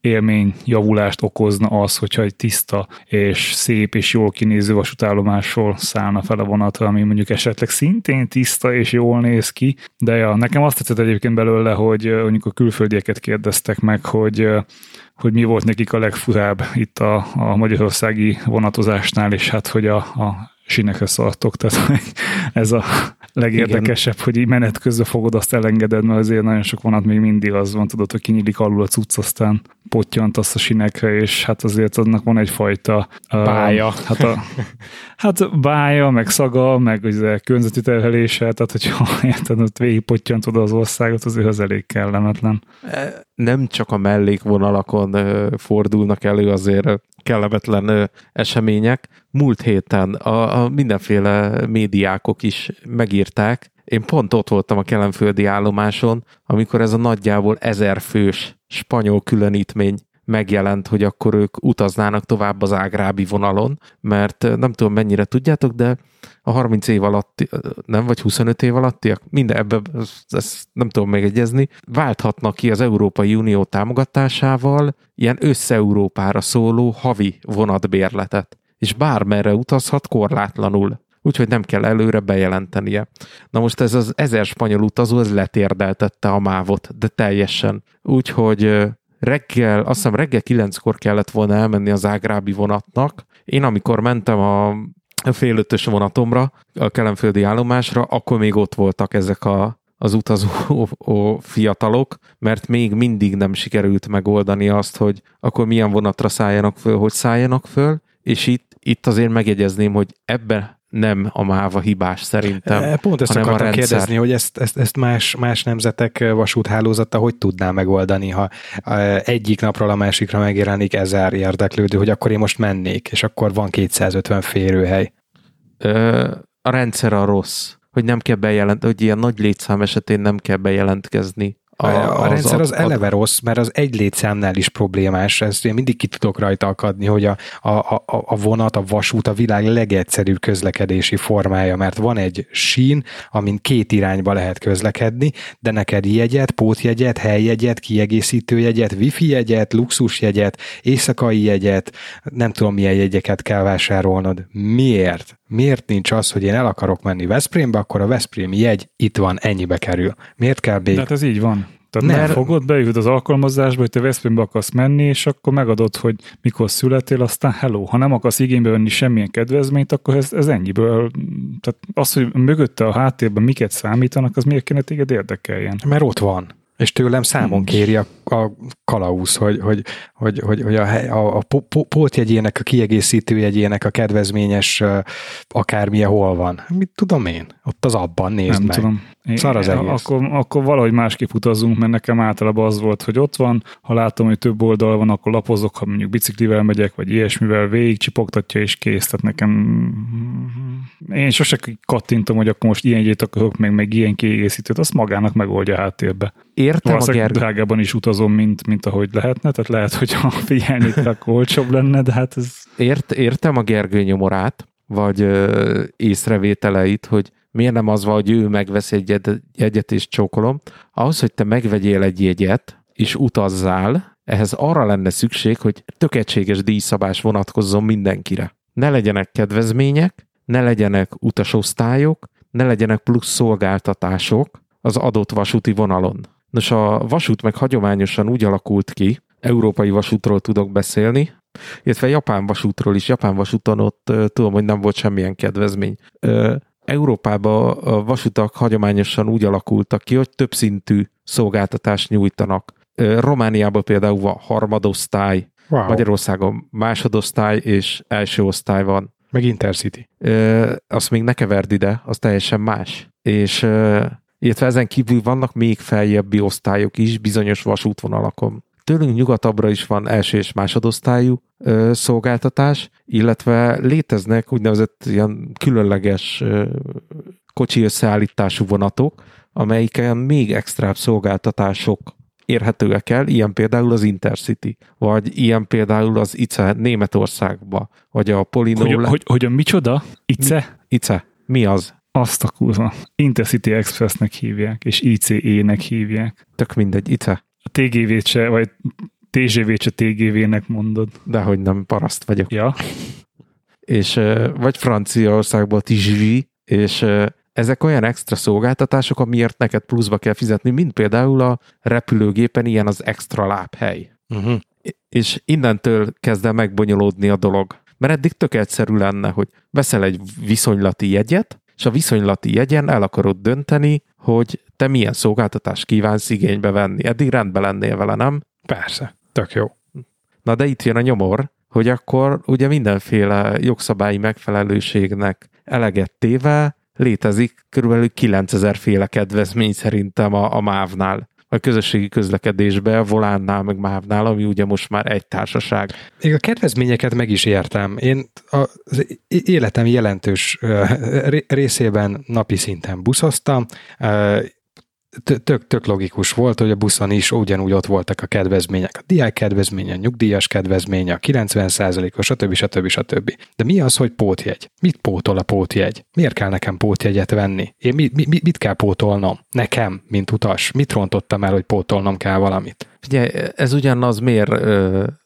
S3: élmény javulást okozna az, hogyha egy tiszta és szép és jól kinéző vasútállomásról szállna fel a vonatra, ami mondjuk esetleg szintén tiszta és jól néz ki, de ja, nekem azt tetszett egyébként belőle, hogy mondjuk a külföldieket kérdeztek meg, hogy hogy mi volt nekik a legfurább itt a, a magyarországi vonatozásnál, és hát hogy a, a sinekre szartok, tehát ez a legérdekesebb, Igen. hogy így menet közben fogod azt elengeded, mert azért nagyon sok vonat még mindig az van, tudod, hogy kinyílik alul a cucc, aztán pottyantasz a sinekre, és hát azért annak van egyfajta
S2: bája.
S3: Uh, hát, a, hát bája, meg szaga, meg ugye környezeti terhelése, tehát hogyha érted, ott végigpottyantod az országot, azért az elég kellemetlen.
S1: Nem csak a mellékvonalakon fordulnak elő azért kellemetlen események. Múlt héten a, a mindenféle médiákok is megírták, én pont ott voltam a kelemföldi állomáson, amikor ez a nagyjából ezer fős spanyol különítmény megjelent, hogy akkor ők utaznának tovább az ágrábi vonalon, mert nem tudom mennyire tudjátok, de a 30 év alatt, nem, vagy 25 év alattiak, minden ebbe, ezt nem tudom megegyezni, válthatnak ki az Európai Unió támogatásával ilyen össze-európára szóló havi vonatbérletet, és bármerre utazhat korlátlanul úgyhogy nem kell előre bejelentenie. Na most ez az ezer spanyol utazó, ez letérdeltette a mávot, de teljesen. Úgyhogy reggel, azt hiszem reggel kilenckor kellett volna elmenni az ágrábi vonatnak. Én amikor mentem a fél ötös vonatomra, a kelemföldi állomásra, akkor még ott voltak ezek a, az utazó fiatalok, mert még mindig nem sikerült megoldani azt, hogy akkor milyen vonatra szálljanak föl, hogy szálljanak föl, és itt, itt azért megjegyezném, hogy ebben nem a máva hibás szerintem.
S2: E, pont ezt akartam
S1: a rendszer.
S2: kérdezni, hogy ezt, ezt, ezt más, más nemzetek vasúthálózata hogy tudná megoldani, ha egyik napról a másikra megjelenik ezer érdeklődő, hogy akkor én most mennék, és akkor van 250 férőhely.
S1: A rendszer a rossz, hogy nem kell bejelent, hogy ilyen nagy létszám esetén nem kell bejelentkezni
S2: a, a, a rendszer az, az eleve rossz, mert az egy létszámnál is problémás, ezt én mindig ki tudok rajta akadni, hogy a, a, a, a vonat, a vasút a világ legegyszerűbb közlekedési formája, mert van egy sín, amin két irányba lehet közlekedni, de neked jegyet, pótjegyet, helyjegyet, kiegészítő jegyet, wifi jegyet, luxusjegyet, éjszakai jegyet, nem tudom milyen jegyeket kell vásárolnod. Miért? Miért nincs az, hogy én el akarok menni Veszprémbe, akkor a Veszprémi jegy itt van, ennyibe kerül. Miért kell még?
S3: De hát ez így van. Tehát nem fogod, beüld az alkalmazásba, hogy te Veszprémbe akarsz menni, és akkor megadod, hogy mikor születél, aztán hello. Ha nem akarsz igénybe venni semmilyen kedvezményt, akkor ez, ez ennyiből. Tehát az, hogy mögötte a háttérben miket számítanak, az miért kéne téged érdekeljen?
S2: Mert ott van. És tőlem számon kéri a, a kalauz, hogy, hogy, hogy, hogy, hogy a, a, a pótjegyének, a kiegészítő jegyének a kedvezményes akármilyen hol van. Mit tudom én? Ott az abban nézd
S3: Nem
S2: meg.
S3: tudom.
S2: Szar az egész.
S3: Akkor, akkor valahogy másképp utazunk, mert nekem általában az volt, hogy ott van, ha látom, hogy több oldal van, akkor lapozok, ha mondjuk biciklivel megyek, vagy ilyesmivel, végig csipogtatja és kész. Tehát nekem én sose kattintom, hogy akkor most ilyen egyet akarok, meg, meg ilyen kiegészítőt, azt magának megoldja háttérbe.
S1: Értem a Gergő.
S3: drágában is utazom, mint, mint ahogy lehetne, tehát lehet, hogy ha figyelnék, akkor olcsóbb lenne, de hát ez...
S1: Ért, értem a Gergő nyomorát, vagy ö, észrevételeit, hogy miért nem az van, hogy ő megvesz egy jegyet és csókolom. Ahhoz, hogy te megvegyél egy jegyet, és utazzál, ehhez arra lenne szükség, hogy tökéletséges díjszabás vonatkozzon mindenkire. Ne legyenek kedvezmények, ne legyenek utasosztályok, ne legyenek plusz szolgáltatások az adott vasúti vonalon. Nos, a vasút meg hagyományosan úgy alakult ki, európai vasútról tudok beszélni, illetve japán vasútról is, japán vasúton ott tudom, hogy nem volt semmilyen kedvezmény. Európában a vasutak hagyományosan úgy alakultak ki, hogy többszintű szolgáltatást nyújtanak. Romániában például van harmadosztály, wow. Magyarországon másodosztály és első osztály van.
S2: Meg Intercity.
S1: azt még ne keverd ide, az teljesen más. És illetve ezen kívül vannak még feljebbi osztályok is bizonyos vasútvonalakon. Tőlünk nyugatabbra is van első és másodosztályú ö, szolgáltatás, illetve léteznek úgynevezett ilyen különleges kocsi összeállítású vonatok, amelyiken még extrább szolgáltatások érhetőek el, ilyen például az Intercity, vagy ilyen például az ICE Németországba, vagy a Polino...
S3: Hogy, hogy, hogy a micsoda? ICE?
S1: ICE. Mi az?
S3: Azt a kurva. Intercity Expressnek hívják, és ICE-nek hívják.
S1: Tök mindegy, ICE.
S3: A TGV-t se, vagy TGV-t se TGV-nek mondod.
S1: Dehogy nem, paraszt vagyok.
S3: Ja.
S1: És vagy Franciaországban TGV, és ezek olyan extra szolgáltatások, amiért neked pluszba kell fizetni, mint például a repülőgépen ilyen az extra lábhely. Uh-huh. És innentől kezd el megbonyolódni a dolog. Mert eddig tök egyszerű lenne, hogy veszel egy viszonylati jegyet, és a viszonylati jegyen el akarod dönteni, hogy te milyen szolgáltatást kívánsz igénybe venni. Eddig rendben lennél vele, nem?
S2: Persze, tök jó.
S1: Na de itt jön a nyomor, hogy akkor ugye mindenféle jogszabályi megfelelőségnek eleget téve létezik körülbelül 9000 féle kedvezmény szerintem a, a MÁV-nál a közösségi közlekedésbe, a Volánnál, meg Mávnál, ami ugye most már egy társaság.
S2: Még a kedvezményeket meg is értem. Én az életem jelentős részében napi szinten buszoztam, tök, tök logikus volt, hogy a buszon is ugyanúgy ott voltak a kedvezmények. A diák kedvezménye, a nyugdíjas kedvezménye, a 90%-os, stb. stb. stb. De mi az, hogy pótjegy? Mit pótol a pótjegy? Miért kell nekem pótjegyet venni? Én mi, mi, mit kell pótolnom? Nekem, mint utas. Mit rontottam el, hogy pótolnom kell valamit?
S1: Figyelj, ez ugyanaz miért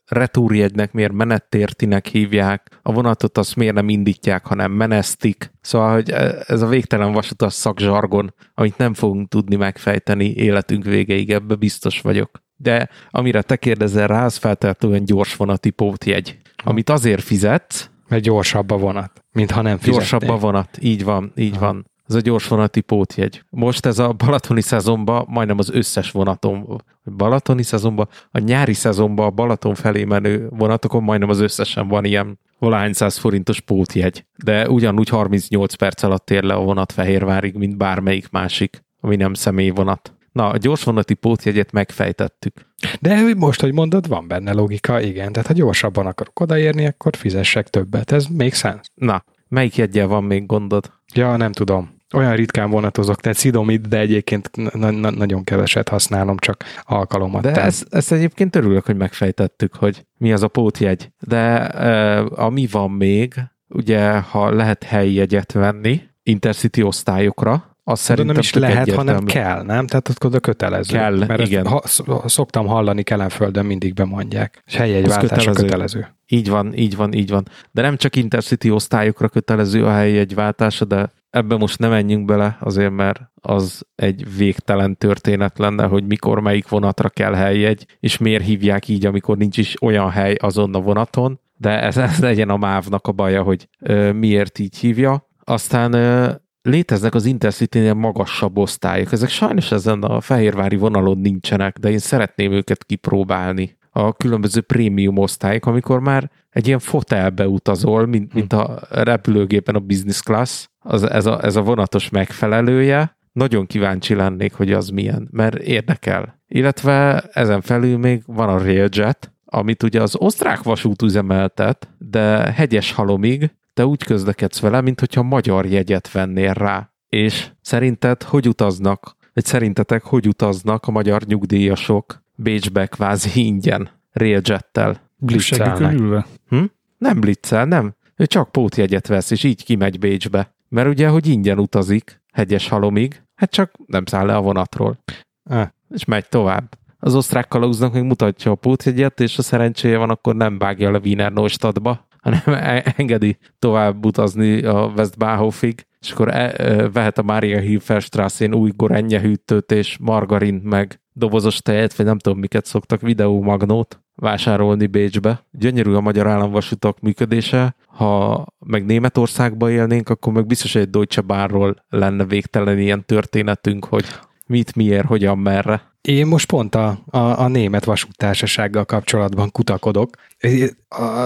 S1: retúrjegynek, miért menettértinek hívják, a vonatot azt miért nem indítják, hanem menesztik. Szóval, hogy ez a végtelen vasutas szakzsargon, amit nem fogunk tudni megfejteni életünk végeig, ebbe biztos vagyok. De amire te kérdezel rá, az feltétlenül gyors vonati pótjegy, amit azért fizetsz,
S2: mert gyorsabb a vonat, mint ha nem fizetnék.
S1: Gyorsabb a vonat, így van, így Aha. van. Ez a gyors vonati pótjegy. Most ez a balatoni szezonban majdnem az összes vonaton, balatoni szezonban, a nyári szezonban a Balaton felé menő vonatokon majdnem az összesen van ilyen valahány száz forintos pótjegy. De ugyanúgy 38 perc alatt ér le a vonat Fehérvárig, mint bármelyik másik, ami nem személyvonat. Na, a gyorsvonati pótjegyet megfejtettük.
S2: De most, hogy mondod, van benne logika, igen. Tehát ha gyorsabban akarok odaérni, akkor fizessek többet. Ez még szánsz.
S1: Na, melyik jegyel van még gondod?
S2: Ja, nem tudom olyan ritkán vonatozok, tehát szidomit, de egyébként na- na- nagyon keveset használom, csak alkalomat.
S1: De ezt, ezt egyébként örülök, hogy megfejtettük, hogy mi az a pótjegy. De e, ami van még, ugye, ha lehet helyi jegyet venni, intercity osztályokra, azt szerintem
S2: nem is lehet, egyértelmű. hanem kell, nem? Tehát ott oda kötelező.
S1: Kell, Mert igen. Ha,
S2: szoktam hallani Kelenföldön, mindig bemondják. És helyjegyváltás kötelező. kötelező.
S1: Így van, így van, így van. De nem csak intercity osztályokra kötelező a helyjegyváltása, de ebbe most nem menjünk bele, azért mert az egy végtelen történet lenne, hogy mikor melyik vonatra kell helyjegy, és miért hívják így, amikor nincs is olyan hely azon a vonaton, de ez, ez legyen a mávnak a baja, hogy ö, miért így hívja. Aztán ö, léteznek az Intercity-nél magasabb osztályok. Ezek sajnos ezen a fehérvári vonalon nincsenek, de én szeretném őket kipróbálni. A különböző prémium osztályok, amikor már egy ilyen fotelbe utazol, mint, mint a repülőgépen a business class, az, ez, a, ez a vonatos megfelelője. Nagyon kíváncsi lennék, hogy az milyen, mert érdekel. Illetve ezen felül még van a Railjet, amit ugye az osztrák vasút üzemeltet, de hegyes halomig te úgy közlekedsz vele, mint hogyha magyar jegyet vennél rá. És szerinted hogy utaznak, vagy szerintetek hogy utaznak a magyar nyugdíjasok Bécsbe kvázi ingyen, railjettel?
S3: Blitzelnek.
S1: Hm? Nem blitzel, nem. Ő csak pótjegyet vesz, és így kimegy Bécsbe. Mert ugye, hogy ingyen utazik hegyes halomig, hát csak nem száll le a vonatról.
S2: Ah.
S1: És megy tovább. Az osztrák kalauznak még mutatja a pótjegyet, és a szerencséje van, akkor nem vágja le Wiener Neustadtba, hanem e- engedi tovább utazni a Westbahnhofig, és akkor e, e, vehet a Mária Hilferstrasszén új gorenje hűtőt és margarint, meg dobozos tejet, vagy nem tudom miket szoktak, videómagnót vásárolni Bécsbe. Gyönyörű a magyar államvasutak működése. Ha meg Németországba élnénk, akkor meg biztos, hogy egy Deutsche Bahnról lenne végtelen ilyen történetünk, hogy mit, miért, hogyan, merre.
S2: Én most pont a, a, a német vasútársasággal kapcsolatban kutakodok.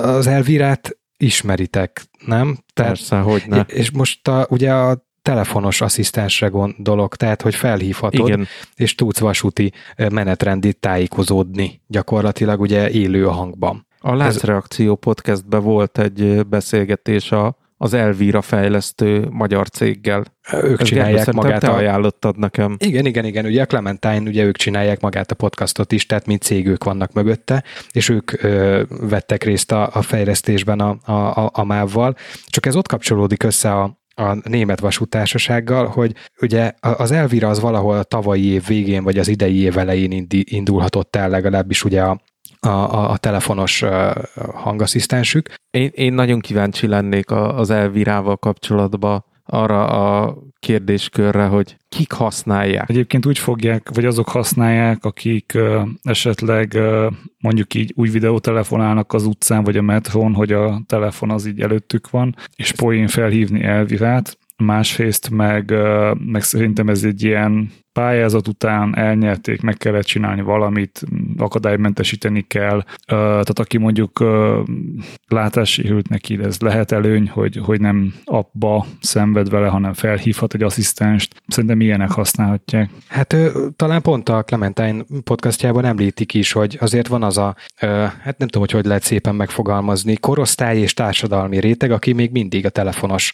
S2: Az Elvirát ismeritek, nem?
S1: Tehát, Persze, hogy ne.
S2: És most a, ugye a telefonos asszisztensre gondolok, tehát hogy felhívhatod, Igen. és tudsz vasúti menetrendit tájékozódni, gyakorlatilag ugye élő hangban.
S1: A Láncreakció podcastben volt egy beszélgetés a az Elvira fejlesztő magyar céggel.
S2: Ők Ez csinálják magát.
S1: Te a... ajánlottad nekem.
S2: Igen, igen, igen. Ugye a Clementine, ugye ők csinálják magát a podcastot is, tehát mint cég ők vannak mögötte, és ők ö, vettek részt a, a fejlesztésben a, a, a, a MÁV-val. Csak ez ott kapcsolódik össze a, a német vasútársasággal, hogy ugye az Elvira az valahol a tavalyi év végén, vagy az idei év elején indulhatott el legalábbis ugye a, a, a, telefonos hangasszisztensük.
S1: Én, én nagyon kíváncsi lennék az Elvirával kapcsolatban arra a kérdéskörre, hogy kik használják.
S3: Egyébként úgy fogják, vagy azok használják, akik uh, esetleg uh, mondjuk így úgy videótelefonálnak az utcán, vagy a metrón, hogy a telefon az így előttük van, és poén felhívni Elvirát, másrészt meg, meg szerintem ez egy ilyen pályázat után elnyerték, meg kellett csinálni valamit, akadálymentesíteni kell. Tehát aki mondjuk látássérült neki, ez lehet előny, hogy, hogy nem abba szenved vele, hanem felhívhat egy asszisztenst. Szerintem ilyenek használhatják.
S2: Hát talán pont a Clementine podcastjában említik is, hogy azért van az a, hát nem tudom, hogy hogy lehet szépen megfogalmazni, korosztály és társadalmi réteg, aki még mindig a telefonos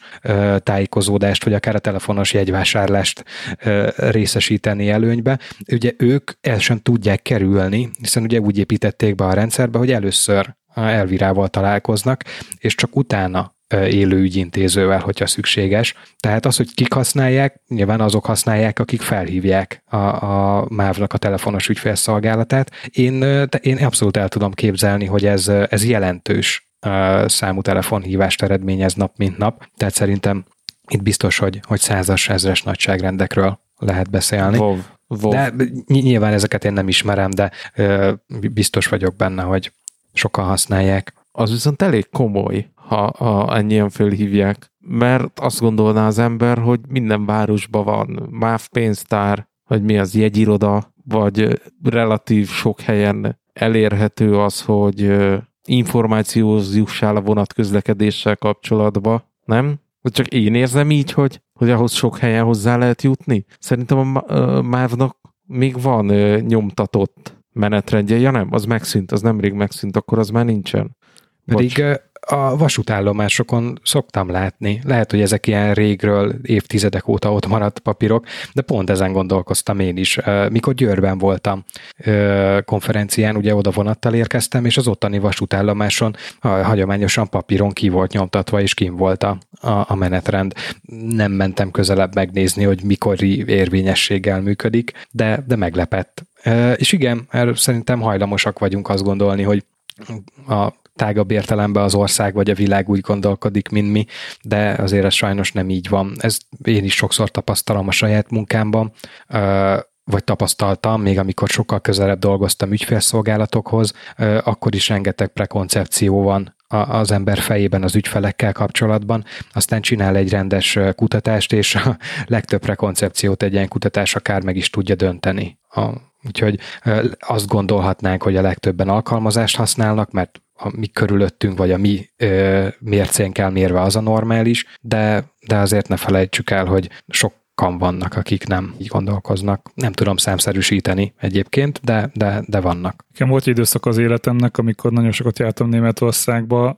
S2: tájékozódást, vagy akár a telefonos jegyvásárlást részes részesíteni előnybe. Ugye ők el sem tudják kerülni, hiszen ugye úgy építették be a rendszerbe, hogy először Elvirával találkoznak, és csak utána élő ügyintézővel, hogyha szükséges. Tehát az, hogy kik használják, nyilván azok használják, akik felhívják a, a MÁV-nak a telefonos ügyfélszolgálatát. Én, én abszolút el tudom képzelni, hogy ez, ez jelentős számú telefonhívást eredményez nap mint nap, tehát szerintem itt biztos, hogy, hogy százas, ezres nagyságrendekről lehet beszélni.
S1: Vov, vov.
S2: De nyilván ezeket én nem ismerem, de ö, biztos vagyok benne, hogy sokan használják.
S1: Az viszont elég komoly, ha, ha ennyien fölhívják, mert azt gondolná az ember, hogy minden városban van MÁV pénztár, vagy mi az jegyiroda, vagy relatív sok helyen elérhető az, hogy információhoz jussál a vonatközlekedéssel kapcsolatba, nem? Csak én érzem így, hogy, hogy ahhoz sok helyen hozzá lehet jutni? Szerintem a Mávnak még van nyomtatott menetrendje. Ja nem, az megszűnt, az nemrég megszűnt, akkor az már nincsen.
S2: Pedig Bocs a vasútállomásokon szoktam látni. Lehet, hogy ezek ilyen régről, évtizedek óta ott maradt papírok, de pont ezen gondolkoztam én is. Mikor Győrben voltam konferencián, ugye oda vonattal érkeztem, és az ottani vasútállomáson hagyományosan papíron ki volt nyomtatva, és kim volt a, a, menetrend. Nem mentem közelebb megnézni, hogy mikor érvényességgel működik, de, de meglepett. És igen, szerintem hajlamosak vagyunk azt gondolni, hogy a tágabb értelemben az ország vagy a világ úgy gondolkodik, mint mi, de azért ez sajnos nem így van. Ez én is sokszor tapasztalom a saját munkámban. vagy tapasztaltam, még amikor sokkal közelebb dolgoztam ügyfélszolgálatokhoz, akkor is rengeteg prekoncepció van az ember fejében az ügyfelekkel kapcsolatban, aztán csinál egy rendes kutatást, és a legtöbb prekoncepciót egy ilyen kutatás akár meg is tudja dönteni. Úgyhogy azt gondolhatnánk, hogy a legtöbben alkalmazást használnak, mert a mi körülöttünk, vagy a mi ö, mércénkkel mérve az a normális, de, de azért ne felejtsük el, hogy sok sokan vannak, akik nem így gondolkoznak. Nem tudom számszerűsíteni egyébként, de, de, de vannak.
S3: Nekem volt egy időszak az életemnek, amikor nagyon sokat jártam Németországba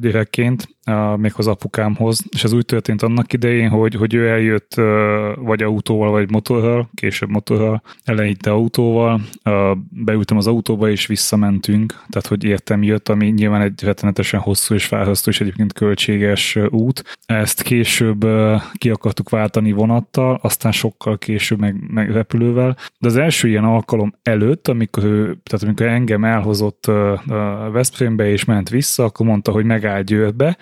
S3: gyerekként, uh, még az apukámhoz, és ez úgy történt annak idején, hogy, hogy ő eljött vagy autóval, vagy motorral, később motorral, eleinte autóval, beültem az autóba, és visszamentünk, tehát hogy értem jött, ami nyilván egy rettenetesen hosszú és fárasztó, és egyébként költséges út. Ezt később ki akartuk váltani vonattal, aztán sokkal később meg, meg repülővel, de az első ilyen alkalom előtt, amikor ő, tehát amikor engem elhozott Veszprémbe és ment vissza, akkor mondta, hogy megáll Győrbe,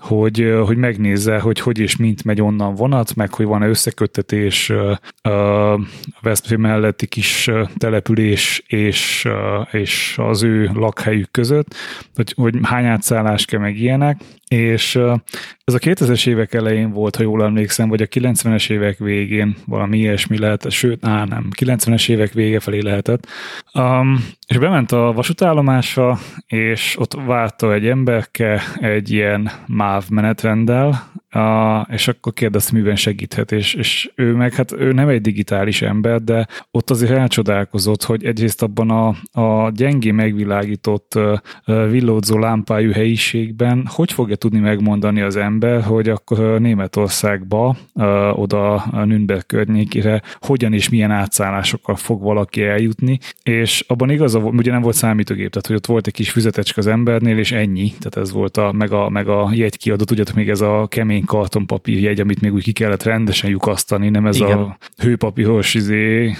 S3: hogy, hogy megnézze, hogy hogy és mint megy onnan vonat, meg hogy van-e összeköttetés a Veszprém melletti kis település és, és az ő lakhelyük között, hogy, hogy hány átszállás kell meg ilyenek, és ez a 2000-es évek elején volt, ha jól emlékszem, vagy a 90-es évek végén valami ilyesmi lehet, sőt, á nem, 90-es évek vége felé lehetett. Um, és bement a vasútállomásra, és ott várta egy emberke egy ilyen MÁV menetrenddel, a, és akkor kérdezte, miben segíthet, és, és ő meg, hát ő nem egy digitális ember, de ott azért elcsodálkozott, hogy egyrészt abban a, a gyengé megvilágított villódzó lámpájú helyiségben hogy fogja tudni megmondani az ember, hogy akkor Németországba, oda a Nürnberg környékére hogyan és milyen átszállásokkal fog valaki eljutni, és abban igaza volt, ugye nem volt számítógép, tehát hogy ott volt egy kis füzetecske az embernél, és ennyi, tehát ez volt a, meg a, meg a jegykiadó, tudjátok még ez a kemény kemény kartonpapír jegy, amit még úgy ki kellett rendesen lyukasztani, nem ez Igen. a hőpapíros izé,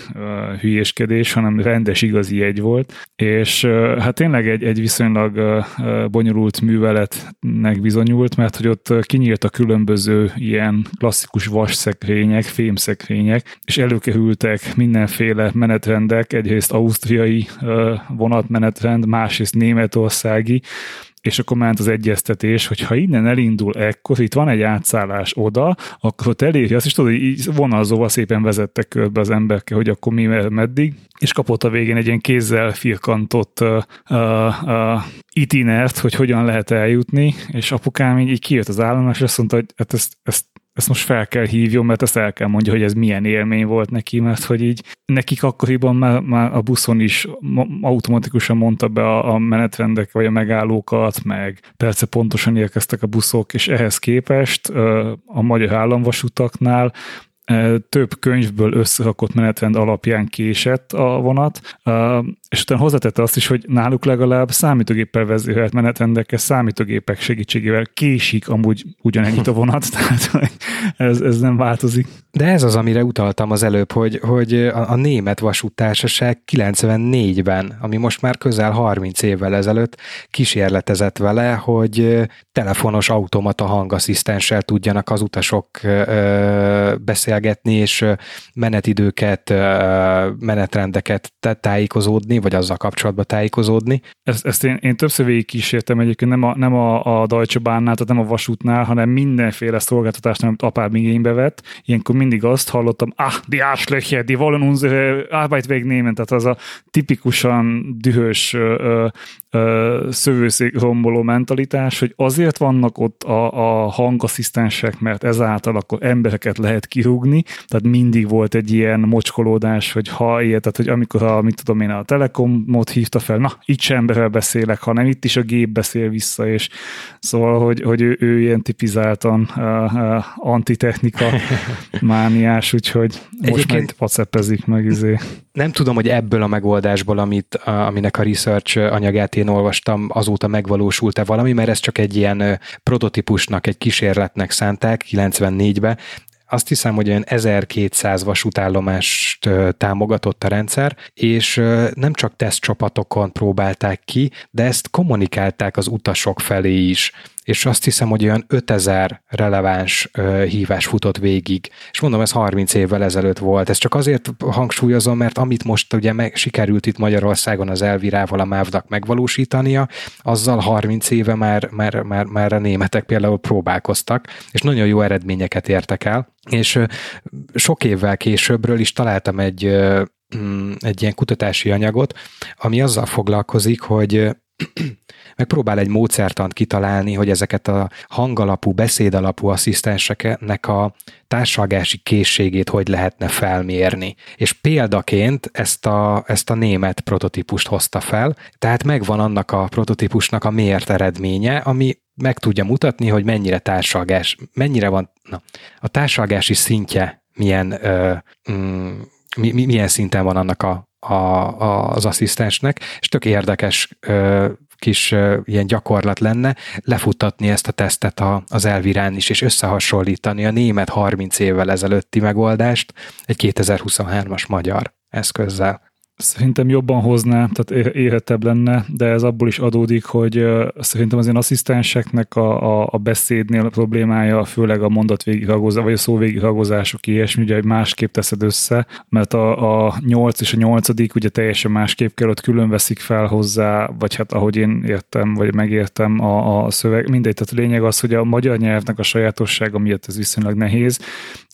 S3: hülyéskedés, hanem rendes igazi jegy volt, és hát tényleg egy, egy viszonylag bonyolult műveletnek bizonyult, mert hogy ott kinyílt a különböző ilyen klasszikus vasszekrények, fémszekrények, és előkerültek mindenféle menetrendek, egyrészt ausztriai vonatmenetrend, másrészt németországi, és akkor ment az egyeztetés, hogy ha innen elindul ekkor, itt van egy átszállás oda, akkor ott eléri azt, is tudod, így vonalzóval szépen vezettek körbe az emberke, hogy akkor mi meddig, és kapott a végén egy ilyen kézzel firkantott uh, uh, itinert, hogy hogyan lehet eljutni, és apukám így, így kijött az állomás, és azt mondta, hogy hát ezt, ezt ezt most fel kell hívjon, mert ezt el kell mondja, hogy ez milyen élmény volt neki, mert hogy így nekik akkoriban már, már a buszon is automatikusan mondta be a, a menetrendek vagy a megállókat, meg persze pontosan érkeztek a buszok, és ehhez képest a magyar államvasutaknál több könyvből összerakott menetrend alapján késett a vonat, és utána hozzátette azt is, hogy náluk legalább számítógéppel vezérelt menetrendekkel, számítógépek segítségével késik amúgy ugyanennyit a vonat, tehát ez, ez nem változik.
S2: De ez az, amire utaltam az előbb, hogy, hogy a, a német vasútársaság 94-ben, ami most már közel 30 évvel ezelőtt kísérletezett vele, hogy telefonos automata hangasszisztenssel tudjanak az utasok beszélgetni, és menetidőket, menetrendeket tájékozódni, vagy azzal kapcsolatban tájékozódni.
S3: Ezt, ezt én, én többször végig kísértem egyébként, nem a, nem a, a Deutsche Bahnnál, tehát nem a vasútnál, hanem mindenféle szolgáltatást, amit apám igénybe vett. Ilyenkor mindig azt hallottam, ah, die Arschlöcher, die wollen unsere Arbeit wegnehmen, tehát az a tipikusan dühös szövőszék romboló mentalitás, hogy azért vannak ott a, a hangasszisztensek, mert ezáltal akkor embereket lehet kirúgni, tehát mindig volt egy ilyen mocskolódás, hogy ha ilyet, tehát hogy amikor a, mit tudom én, a Telekomot hívta fel, na, itt sem emberrel beszélek, hanem itt is a gép beszél vissza, és szóval, hogy, hogy ő, ő ilyen tipizáltan uh, uh, antitechnika mániás, úgyhogy most Egyébként meg whatsappezik meg izé.
S2: Nem tudom, hogy ebből a megoldásból, amit, aminek a research anyagát én olvastam, azóta megvalósult-e valami, mert ez csak egy ilyen prototípusnak, egy kísérletnek szánták 94-be, azt hiszem, hogy olyan 1200 vasútállomást támogatott a rendszer, és nem csak tesztcsapatokon próbálták ki, de ezt kommunikálták az utasok felé is, és azt hiszem, hogy olyan 5000 releváns hívás futott végig. És mondom, ez 30 évvel ezelőtt volt. Ez csak azért hangsúlyozom, mert amit most ugye meg, sikerült itt Magyarországon az Elvirával a mávnak megvalósítania, azzal 30 éve már, már, már, már a németek például próbálkoztak, és nagyon jó eredményeket értek el. És sok évvel későbbről is találtam egy, uh, egy ilyen kutatási anyagot, ami azzal foglalkozik, hogy megpróbál egy módszertant kitalálni, hogy ezeket a hangalapú, beszédalapú asszisztenseknek a társalgási készségét hogy lehetne felmérni. És példaként ezt a, ezt a német prototípust hozta fel, tehát megvan annak a prototípusnak a mért eredménye, ami meg tudja mutatni, hogy mennyire társalgás, mennyire van na, a társalgási szintje milyen, ö, mm, mi, milyen szinten van annak a, a, az asszisztensnek, és tök érdekes ö, kis ilyen gyakorlat lenne lefuttatni ezt a tesztet a, az elvirán is, és összehasonlítani a német 30 évvel ezelőtti megoldást egy 2023-as magyar eszközzel
S3: szerintem jobban hozná, tehát érhetebb lenne, de ez abból is adódik, hogy szerintem az én asszisztenseknek a, a, a beszédnél a problémája, főleg a mondat végighagozás, vagy a szó végighagozások ilyesmi, ugye másképp teszed össze, mert a, a 8 és a 8 ugye teljesen másképp kell, ott külön veszik fel hozzá, vagy hát ahogy én értem, vagy megértem a, a szöveg, mindegy, tehát a lényeg az, hogy a magyar nyelvnek a sajátossága miatt ez viszonylag nehéz,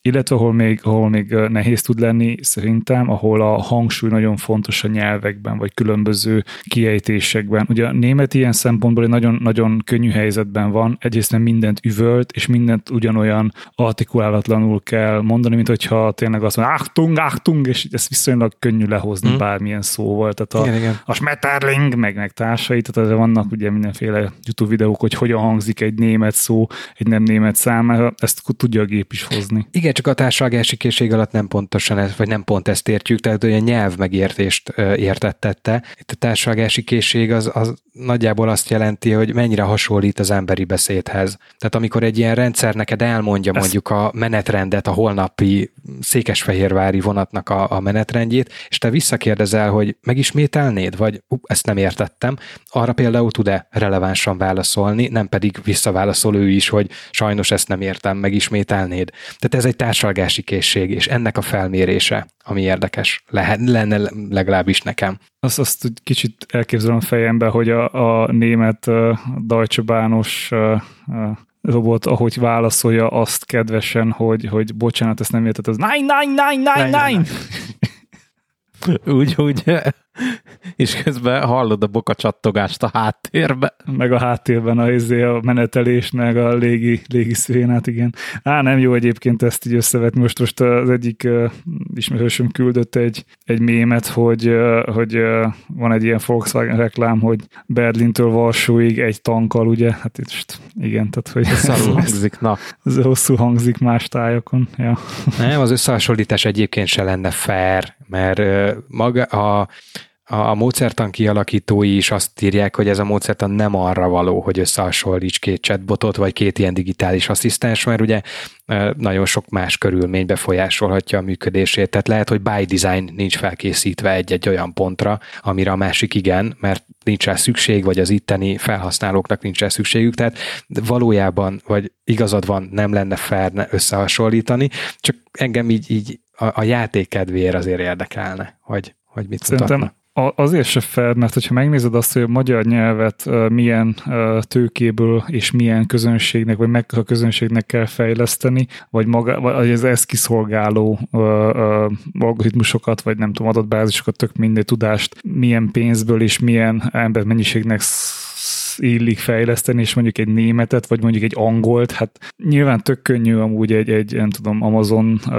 S3: illetve ahol még, ahol még nehéz tud lenni szerintem, ahol a hangsúly nagyon fontos a nyelvekben, vagy különböző kiejtésekben. Ugye a német ilyen szempontból egy nagyon, nagyon könnyű helyzetben van, egyrészt nem mindent üvölt, és mindent ugyanolyan artikulálatlanul kell mondani, mint hogyha tényleg azt mondja, Achtung, Achtung, és ez viszonylag könnyű lehozni hmm. bármilyen szóval. Tehát a, igen, igen. a Schmetterling, meg, meg társai, tehát vannak ugye mindenféle YouTube videók, hogy hogyan hangzik egy német szó egy nem német számára, ezt tudja a gép is hozni.
S2: Igen, csak a társadalmi készség alatt nem pontosan ez, vagy nem pont ezt értjük, tehát hogy a nyelv megértést értettette. Itt a társadalmi készség az, az nagyjából azt jelenti, hogy mennyire hasonlít az emberi beszédhez. Tehát amikor egy ilyen rendszer neked elmondja ezt... mondjuk a menetrendet, a holnapi székesfehérvári vonatnak a, a menetrendjét, és te visszakérdezel, hogy megismételnéd, vagy uh, ezt nem értettem, arra például tud-e relevánsan válaszolni, nem pedig visszaválaszol ő is, hogy sajnos ezt nem értem, megismételnéd. Tehát ez egy társalgási készség, és ennek a felmérése, ami érdekes lehet, lenne legalábbis nekem.
S3: Azt, azt kicsit elképzelem a fejembe, hogy a, a német uh, Deutsche Bahnos uh, uh, robot, ahogy válaszolja azt kedvesen, hogy, hogy bocsánat, ezt nem érted, az nine, nine, nine, nine, nine.
S1: úgy, úgy és közben hallod a boka csattogást a háttérben.
S3: Meg a háttérben a, izé, a menetelés, meg a légi, légi szénát, igen. Á, nem jó egyébként ezt így összevetni. Most, most az egyik uh, ismerősöm küldött egy, egy mémet, hogy, uh, hogy uh, van egy ilyen Volkswagen reklám, hogy Berlintől Varsóig egy tankkal, ugye? Hát itt most igen, tehát hogy...
S1: Szarul hangzik, na.
S3: Ez hosszú hangzik más tájakon, ja.
S2: Nem, az összehasonlítás egyébként se lenne fair, mert maga a a módszertan kialakítói is azt írják, hogy ez a módszertan nem arra való, hogy összehasonlíts két chatbotot, vagy két ilyen digitális asszisztens, mert ugye nagyon sok más körülmény befolyásolhatja a működését. Tehát lehet, hogy by design nincs felkészítve egy-egy olyan pontra, amire a másik igen, mert nincs rá szükség, vagy az itteni felhasználóknak nincs rá szükségük. Tehát valójában, vagy igazad van, nem lenne fair összehasonlítani, csak engem így, így a, a játék kedvéért azért érdekelne, hogy, hogy mit
S3: Szerintem mutatna azért se fel, mert hogyha megnézed azt, hogy a magyar nyelvet milyen tőkéből és milyen közönségnek, vagy mekkora közönségnek kell fejleszteni, vagy, maga, vagy az ezt kiszolgáló algoritmusokat, vagy nem tudom, adatbázisokat, tök mindegy tudást, milyen pénzből és milyen embermennyiségnek illik fejleszteni, és mondjuk egy németet, vagy mondjuk egy angolt, hát nyilván tök könnyű amúgy egy, egy nem tudom, Amazon uh,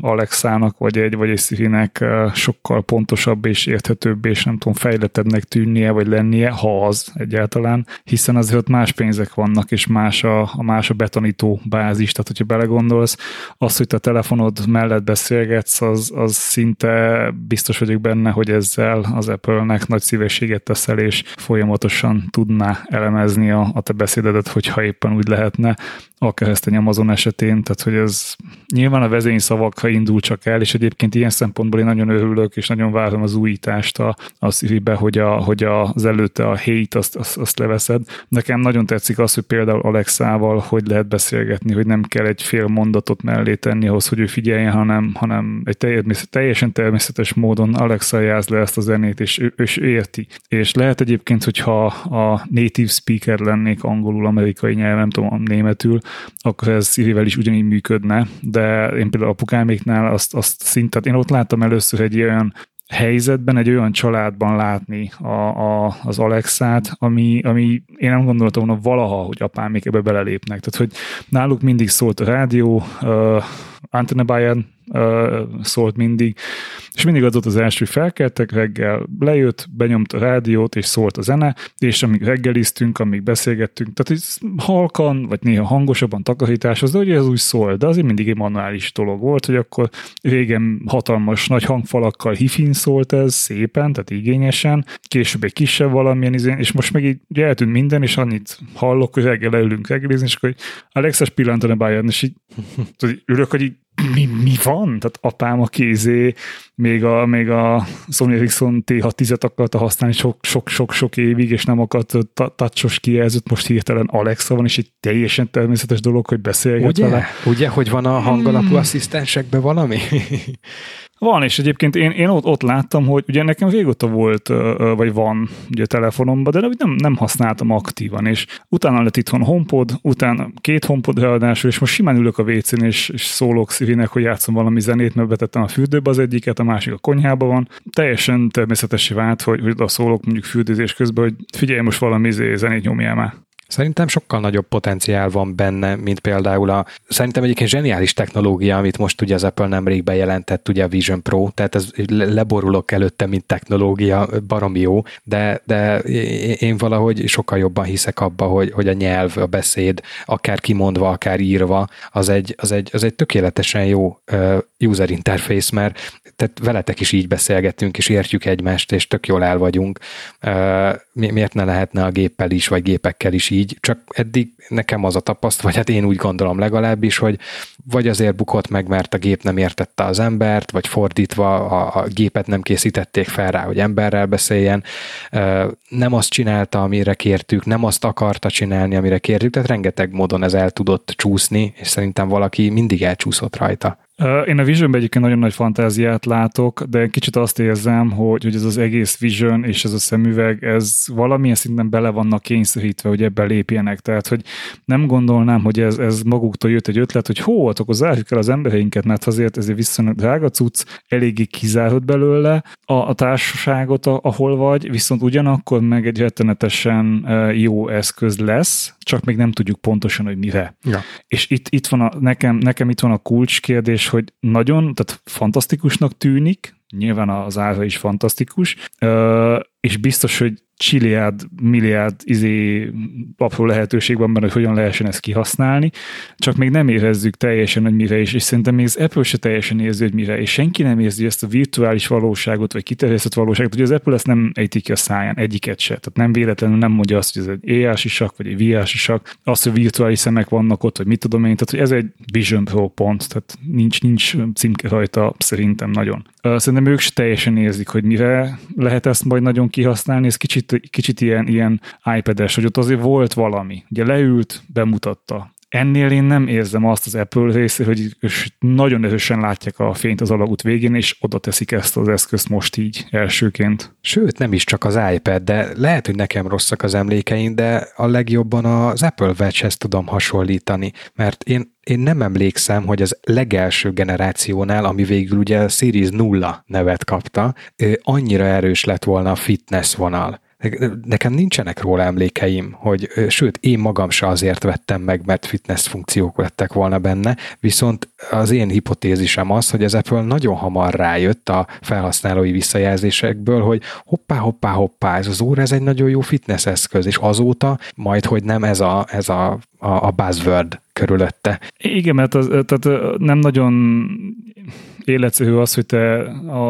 S3: Alexának, vagy egy, vagy egy Siri-nek uh, sokkal pontosabb és érthetőbb, és nem tudom, fejlettebbnek tűnnie, vagy lennie, ha az egyáltalán, hiszen azért ott más pénzek vannak, és más a, a más a betanító bázis, tehát hogyha belegondolsz, az, hogy te a telefonod mellett beszélgetsz, az, az szinte biztos vagyok benne, hogy ezzel az Apple-nek nagy szívességet teszel, és folyamatosan tudná elemezni a, a te beszédedet, hogyha éppen úgy lehetne, a Amazon esetén, tehát hogy ez nyilván a vezényszavakra indul csak el, és egyébként ilyen szempontból én nagyon örülök, és nagyon várom az újítást a, a Siri-be, hogy, a, hogy az előtte a hate azt, azt, azt leveszed. Nekem nagyon tetszik az, hogy például Alexával hogy lehet beszélgetni, hogy nem kell egy fél mondatot mellé tenni ahhoz, hogy ő figyeljen, hanem, hanem egy teljesen természetes módon Alexa jáz le ezt a zenét, és ő, és érti. És lehet egyébként, hogyha a native speaker lennék angolul, amerikai nyelven, nem tudom, németül, akkor ez Siri-vel is ugyanígy működne, de én például apukáméknál azt, azt szintet, én ott láttam először egy olyan helyzetben, egy olyan családban látni a, a, az Alexát, ami, ami én nem gondoltam volna valaha, hogy apámék ebbe belelépnek. Tehát, hogy náluk mindig szólt a rádió, uh, Antenne Bayern szólt mindig, és mindig az volt az első, hogy felkeltek, reggel lejött, benyomta a rádiót, és szólt a zene, és amíg reggeliztünk, amíg beszélgettünk, tehát ez halkan, vagy néha hangosabban takarításhoz, de ugye ez úgy szól, de azért mindig egy manuális dolog volt, hogy akkor régen hatalmas nagy hangfalakkal hifin szólt ez szépen, tehát igényesen, később egy kisebb valamilyen izén, és most meg így ugye eltűnt minden, és annyit hallok, hogy reggel leülünk reggelizni, és akkor Alexas pillantani bájön, és így ülök, hogy így mi, mi van? Tehát apám a kézé még a, még a Sony Ericsson T610-et akarta használni sok-sok-sok évig, és nem akart touchos kijelzőt, most hirtelen Alexa van, és egy teljesen természetes dolog, hogy beszélget
S2: Ugye?
S3: vele.
S2: Ugye, hogy van a hangalapú hmm. asszisztensekben valami?
S3: Van, és egyébként én, én ott, ott láttam, hogy ugye nekem régóta volt, vagy van ugye telefonomban, de nem, nem használtam aktívan, és utána lett itthon HomePod, utána két HomePod ráadásul, és most simán ülök a WC-n, és, és szólok Siri-nek, hogy játszom valami zenét, mert betettem a fürdőbe az egyiket, a másik a konyhában van. Teljesen természetesen vált, hogy, hogy a szólok mondjuk fürdőzés közben, hogy figyelj, most valami izé zenét nyomjál már.
S2: Szerintem sokkal nagyobb potenciál van benne, mint például a, szerintem egyébként zseniális technológia, amit most ugye az Apple nemrég bejelentett, ugye a Vision Pro, tehát ez leborulok előtte, mint technológia, baromi jó, de, de én valahogy sokkal jobban hiszek abba, hogy, hogy a nyelv, a beszéd, akár kimondva, akár írva, az egy, az egy, az egy tökéletesen jó user interface, mert tehát veletek is így beszélgetünk, és értjük egymást, és tök jól el vagyunk. Miért ne lehetne a géppel is, vagy gépekkel is így? Csak eddig nekem az a tapaszt, vagy hát én úgy gondolom legalábbis, hogy vagy azért bukott meg, mert a gép nem értette az embert, vagy fordítva a, a gépet nem készítették fel rá, hogy emberrel beszéljen. Nem azt csinálta, amire kértük, nem azt akarta csinálni, amire kértük, tehát rengeteg módon ez el tudott csúszni, és szerintem valaki mindig elcsúszott rajta.
S3: Én a Visionben egyébként nagyon nagy fantáziát látok, de kicsit azt érzem, hogy, hogy ez az egész Vision és ez a szemüveg, ez valamilyen szinten bele vannak kényszerítve, hogy ebbe lépjenek. Tehát, hogy nem gondolnám, hogy ez, ez maguktól jött egy ötlet, hogy hó, hát akkor zárjuk el az embereinket, mert azért ezért viszonylag drága cucc, eléggé kizárod belőle a, a társaságot, ahol vagy, viszont ugyanakkor meg egy rettenetesen jó eszköz lesz, csak még nem tudjuk pontosan, hogy mire. Ja. És itt, itt van a, nekem, nekem itt van a kulcskérdés, hogy nagyon, tehát fantasztikusnak tűnik, nyilván az ára is fantasztikus, és biztos, hogy csilliárd, milliárd izé apró lehetőség van benne, hogy hogyan lehessen ezt kihasználni, csak még nem érezzük teljesen, hogy mire is, és szerintem még az Apple se teljesen érzi, hogy mire, és senki nem érzi ezt a virtuális valóságot, vagy kiterjesztett valóságot, hogy az Apple ezt nem ejtik ki a száján, egyiket se. Tehát nem véletlenül nem mondja azt, hogy ez egy AR sisak, vagy egy VR sisak, azt, hogy virtuális szemek vannak ott, vagy mit tudom én, tehát hogy ez egy Vision Pro pont, tehát nincs, nincs címke rajta szerintem nagyon. Szerintem ők se teljesen érzik, hogy mire lehet ezt majd nagyon kihasználni, ez kicsit kicsit ilyen, ilyen iPad-es, hogy ott azért volt valami. Ugye leült, bemutatta. Ennél én nem érzem azt az Apple részét, hogy nagyon erősen látják a fényt az alagút végén, és oda teszik ezt az eszközt most így elsőként.
S2: Sőt, nem is csak az iPad, de lehet, hogy nekem rosszak az emlékeim, de a legjobban az Apple Watch-hez tudom hasonlítani, mert én én nem emlékszem, hogy az legelső generációnál, ami végül ugye a Series 0 nevet kapta, annyira erős lett volna a fitness vonal nekem nincsenek róla emlékeim, hogy sőt, én magam se azért vettem meg, mert fitness funkciók lettek volna benne, viszont az én hipotézisem az, hogy az Apple nagyon hamar rájött a felhasználói visszajelzésekből, hogy hoppá, hoppá, hoppá, ez az óra, ez egy nagyon jó fitness eszköz, és azóta majd, hogy nem ez a, ez a, a, a buzzword körülötte.
S3: Igen, mert az, tehát nem nagyon életszerű az, hogy te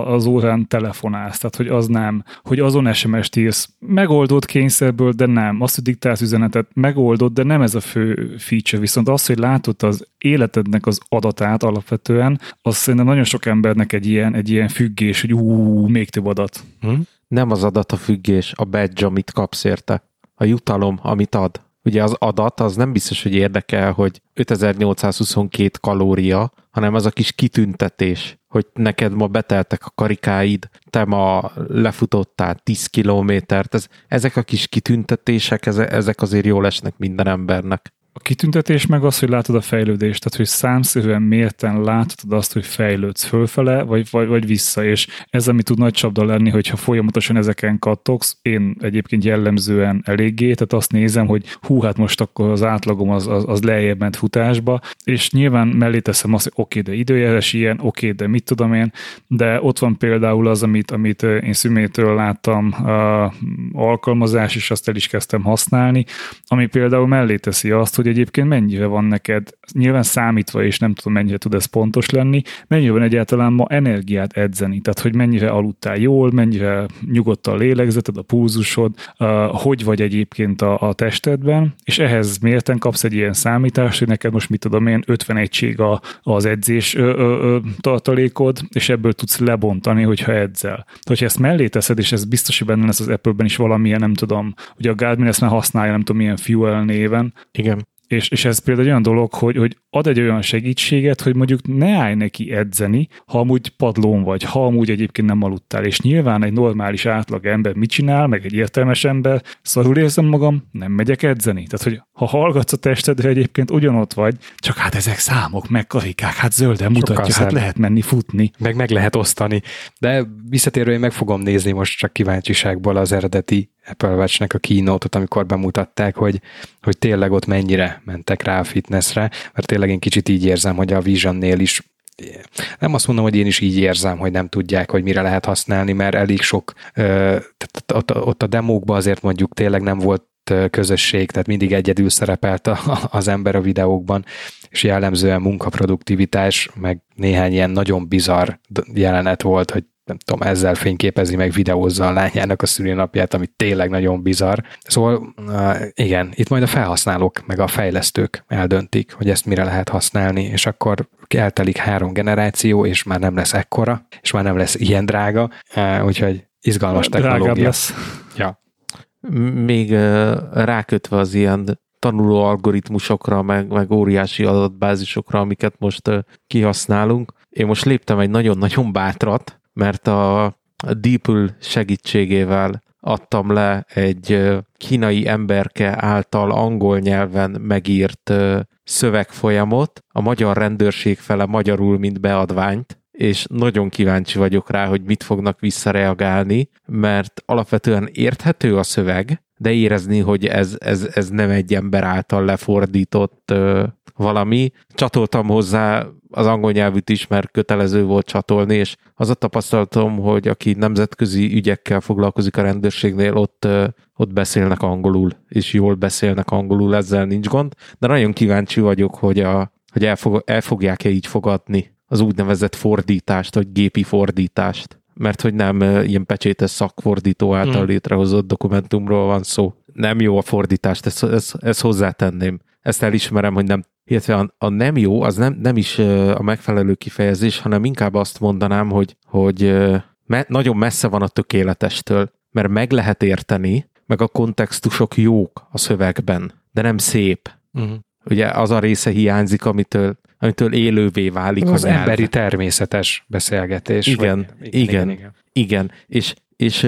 S3: az órán telefonálsz, tehát hogy az nem, hogy azon SMS-t írsz, megoldott kényszerből, de nem. Azt, hogy diktálsz üzenetet, megoldott, de nem ez a fő feature. Viszont az, hogy látod az életednek az adatát alapvetően, az szerintem nagyon sok embernek egy ilyen, egy ilyen függés, hogy ú, még több adat.
S1: Hm? Nem az adat a függés, a badge, amit kapsz érte. A jutalom, amit ad. Ugye az adat az nem biztos, hogy érdekel, hogy 5822 kalória, hanem az a kis kitüntetés, hogy neked ma beteltek a karikáid, te ma lefutottál 10 kilométert, ez, ezek a kis kitüntetések, ezek azért jól esnek minden embernek.
S3: Kitüntetés meg az, hogy látod a fejlődést, tehát hogy számszerűen mérten látod azt, hogy fejlődsz fölfele, vagy, vagy, vagy vissza, és ez, ami tud nagy csapda lenni, hogyha folyamatosan ezeken kattogsz, én egyébként jellemzően eléggé, tehát azt nézem, hogy hú, hát most akkor az átlagom az, az, az lejjebb ment futásba, és nyilván mellé teszem azt, hogy oké, okay, de időjárás ilyen, oké, okay, de mit tudom én, de ott van például az, amit, amit én szümétől láttam alkalmazás, és azt el is kezdtem használni, ami például mellé teszi azt, hogy egyébként mennyire van neked, nyilván számítva, és nem tudom mennyire tud ez pontos lenni, mennyire van egyáltalán ma energiát edzeni, tehát hogy mennyire aludtál jól, mennyire nyugodt a lélegzeted, a pulzusod, uh, hogy vagy egyébként a, a testedben, és ehhez mérten kapsz egy ilyen számítást, hogy neked most mit tudom én, 50 egység a, az edzés ö, ö, ö, tartalékod, és ebből tudsz lebontani, hogyha edzel. Hogyha ezt mellé teszed, és ez biztos, hogy benne lesz az Apple-ben is valamilyen, nem tudom, ugye a Garmin ezt már használja, nem tudom milyen Fuel néven.
S1: Igen.
S3: És, és ez például olyan dolog, hogy, hogy ad egy olyan segítséget, hogy mondjuk ne állj neki edzeni, ha amúgy padlón vagy, ha amúgy egyébként nem aludtál. És nyilván egy normális átlag ember mit csinál, meg egy értelmes ember, szarul érzem magam, nem megyek edzeni. Tehát, hogy ha hallgatsz a testedre, egyébként ugyanott vagy, csak hát ezek számok, meg karikák, hát zölden mutatja, hát lehet menni futni.
S2: Meg meg lehet osztani. De visszatérve én meg fogom nézni most csak kíváncsiságból az eredeti Apple Watch-nek a keynote amikor bemutatták, hogy, hogy tényleg ott mennyire mentek rá a fitnessre, mert tényleg én kicsit így érzem, hogy a Vision-nél is nem azt mondom, hogy én is így érzem, hogy nem tudják, hogy mire lehet használni, mert elég sok, tehát ott, ott a demókban azért mondjuk tényleg nem volt közösség, tehát mindig egyedül szerepelt az ember a videókban, és jellemzően munkaproduktivitás, meg néhány ilyen nagyon bizarr jelenet volt, hogy nem tudom, ezzel fényképezi meg, videózza a lányának a szülinapját, ami tényleg nagyon bizarr. Szóval igen, itt majd a felhasználók, meg a fejlesztők eldöntik, hogy ezt mire lehet használni, és akkor eltelik három generáció, és már nem lesz ekkora, és már nem lesz ilyen drága, úgyhogy izgalmas technológia. Drágább lesz. Ja.
S1: Még rákötve az ilyen tanuló algoritmusokra, meg, meg óriási adatbázisokra, amiket most kihasználunk. Én most léptem egy nagyon-nagyon bátrat, mert a DeepL segítségével adtam le egy kínai emberke által angol nyelven megírt szövegfolyamot, a magyar rendőrség fele magyarul, mint beadványt, és nagyon kíváncsi vagyok rá, hogy mit fognak visszareagálni, mert alapvetően érthető a szöveg, de érezni, hogy ez, ez, ez nem egy ember által lefordított valami. Csatoltam hozzá az angol nyelvűt is, mert kötelező volt csatolni, és az a tapasztalatom, hogy aki nemzetközi ügyekkel foglalkozik a rendőrségnél, ott, ott beszélnek angolul, és jól beszélnek angolul, ezzel nincs gond, de nagyon kíváncsi vagyok, hogy, a, hogy elfog, el fogják-e így fogadni az úgynevezett fordítást, vagy gépi fordítást mert hogy nem ilyen pecsétes szakfordító által mm. létrehozott dokumentumról van szó. Nem jó a fordítást, ezt, ezt, ezt hozzátenném. Ezt elismerem, hogy nem illetve a, a nem jó, az nem, nem is a megfelelő kifejezés, hanem inkább azt mondanám, hogy, hogy me, nagyon messze van a tökéletestől, mert meg lehet érteni, meg a kontextusok jók a szövegben, de nem szép. Uh-huh. Ugye az a része hiányzik, amitől, amitől élővé válik
S2: az, az emberi természetes beszélgetés.
S1: Igen, vagy, igen, igen, igen. igen. És és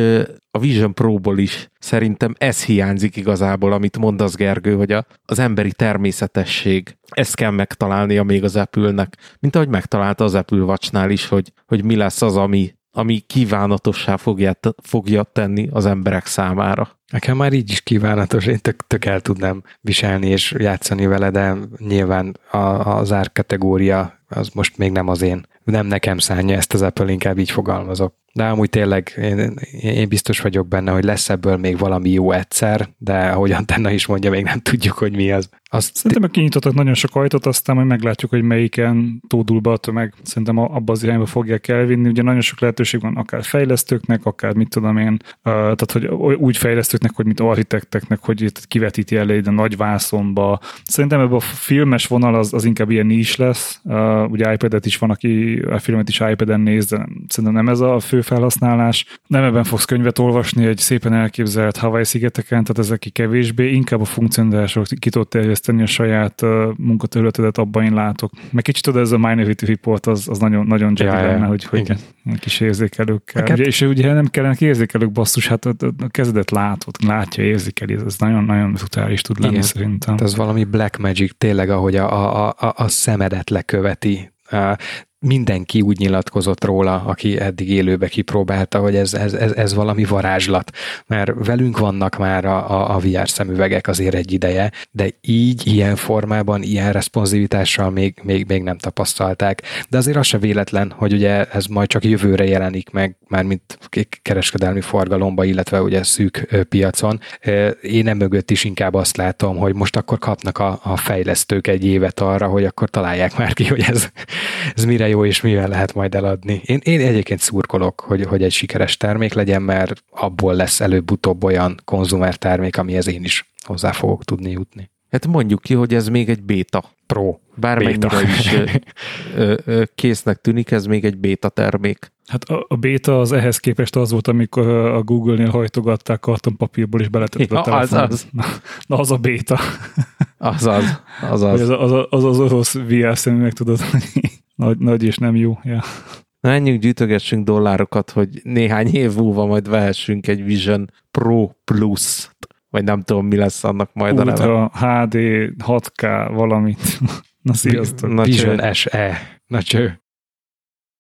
S1: a Vision Pro-ból is szerintem ez hiányzik igazából, amit mondasz Gergő, hogy a, az emberi természetesség, ezt kell megtalálnia még az Apple-nek, mint ahogy megtalálta az Apple Watch-nál is, hogy, hogy mi lesz az, ami, ami kívánatossá fogja, fogja tenni az emberek számára.
S2: Nekem már így is kívánatos, én tök, tök el tudnám viselni és játszani vele, de nyilván a, az kategória az most még nem az én, nem nekem szánja ezt az Apple, inkább így fogalmazok. De amúgy tényleg én, én biztos vagyok benne, hogy lesz ebből még valami jó egyszer, de ahogy Antenna is mondja, még nem tudjuk, hogy mi az.
S3: Azt Szerintem kinyitottak nagyon sok ajtót, aztán majd meglátjuk, hogy melyiken tódul be a tömeg. Szerintem abba az irányba fogják elvinni. Ugye nagyon sok lehetőség van akár fejlesztőknek, akár mit tudom én, tehát hogy úgy fejlesztőknek, hogy mint architekteknek, hogy itt kivetíti elé ide nagy vászonba. Szerintem ebben a filmes vonal az, az inkább ilyen is lesz. Ugye iPad-et is van, aki a filmet is iPad-en néz, de szerintem nem ez a fő felhasználás. Nem ebben fogsz könyvet olvasni egy szépen elképzelt Hawaii szigeteken, tehát ezek kevésbé, inkább a funkcionalitások ki tudod terjeszteni a saját uh, munkaterületedet, abban én látok. Meg kicsit oda ez a Minority Report, az, az nagyon, nagyon ja, lenne, ja. hogy, hogy kis érzékelőkkel. Ugye, és ugye nem kellene érzékelők basszus, hát a, a kezedet látod, látja, érzékeli, ez nagyon-nagyon brutális tud lenni Igen. szerintem.
S2: Ez valami black magic, tényleg, ahogy a, a, a, a szemedet leköveti mindenki úgy nyilatkozott róla, aki eddig élőbe kipróbálta, hogy ez, ez, ez, ez valami varázslat, mert velünk vannak már a, a VR szemüvegek azért egy ideje, de így, ilyen formában, ilyen responsivitással még, még, még nem tapasztalták. De azért az se véletlen, hogy ugye ez majd csak jövőre jelenik meg, már mint kereskedelmi forgalomba, illetve ugye szűk piacon. Én nem mögött is inkább azt látom, hogy most akkor kapnak a, a fejlesztők egy évet arra, hogy akkor találják már ki, hogy ez, ez mire jó, és mivel lehet majd eladni. Én, én egyébként szurkolok, hogy, hogy egy sikeres termék legyen, mert abból lesz előbb-utóbb olyan konzumer termék, amihez én is hozzá fogok tudni jutni.
S1: Hát mondjuk ki, hogy ez még egy beta.
S2: Pro.
S1: Bármennyire beta. is ö, ö, ö, késznek tűnik, ez még egy beta termék.
S3: Hát a, a beta az ehhez képest az volt, amikor a Google-nél hajtogatták kartonpapírból, és beletetted ja, a telefon. Az, az. Na, na, az a beta.
S1: Az az. Az az.
S3: Az az, az, az, az orosz VR szemüveg, tudod, hogy nagy, nagy és nem jó. Ja.
S1: Na menjünk, gyűjtögessünk dollárokat, hogy néhány év múlva majd vehessünk egy Vision Pro Plus, vagy nem tudom, mi lesz annak majd
S3: Ultra, a neve. HD, 6K, valamit. Na sziasztok.
S2: Na, Vision SE. Na cső.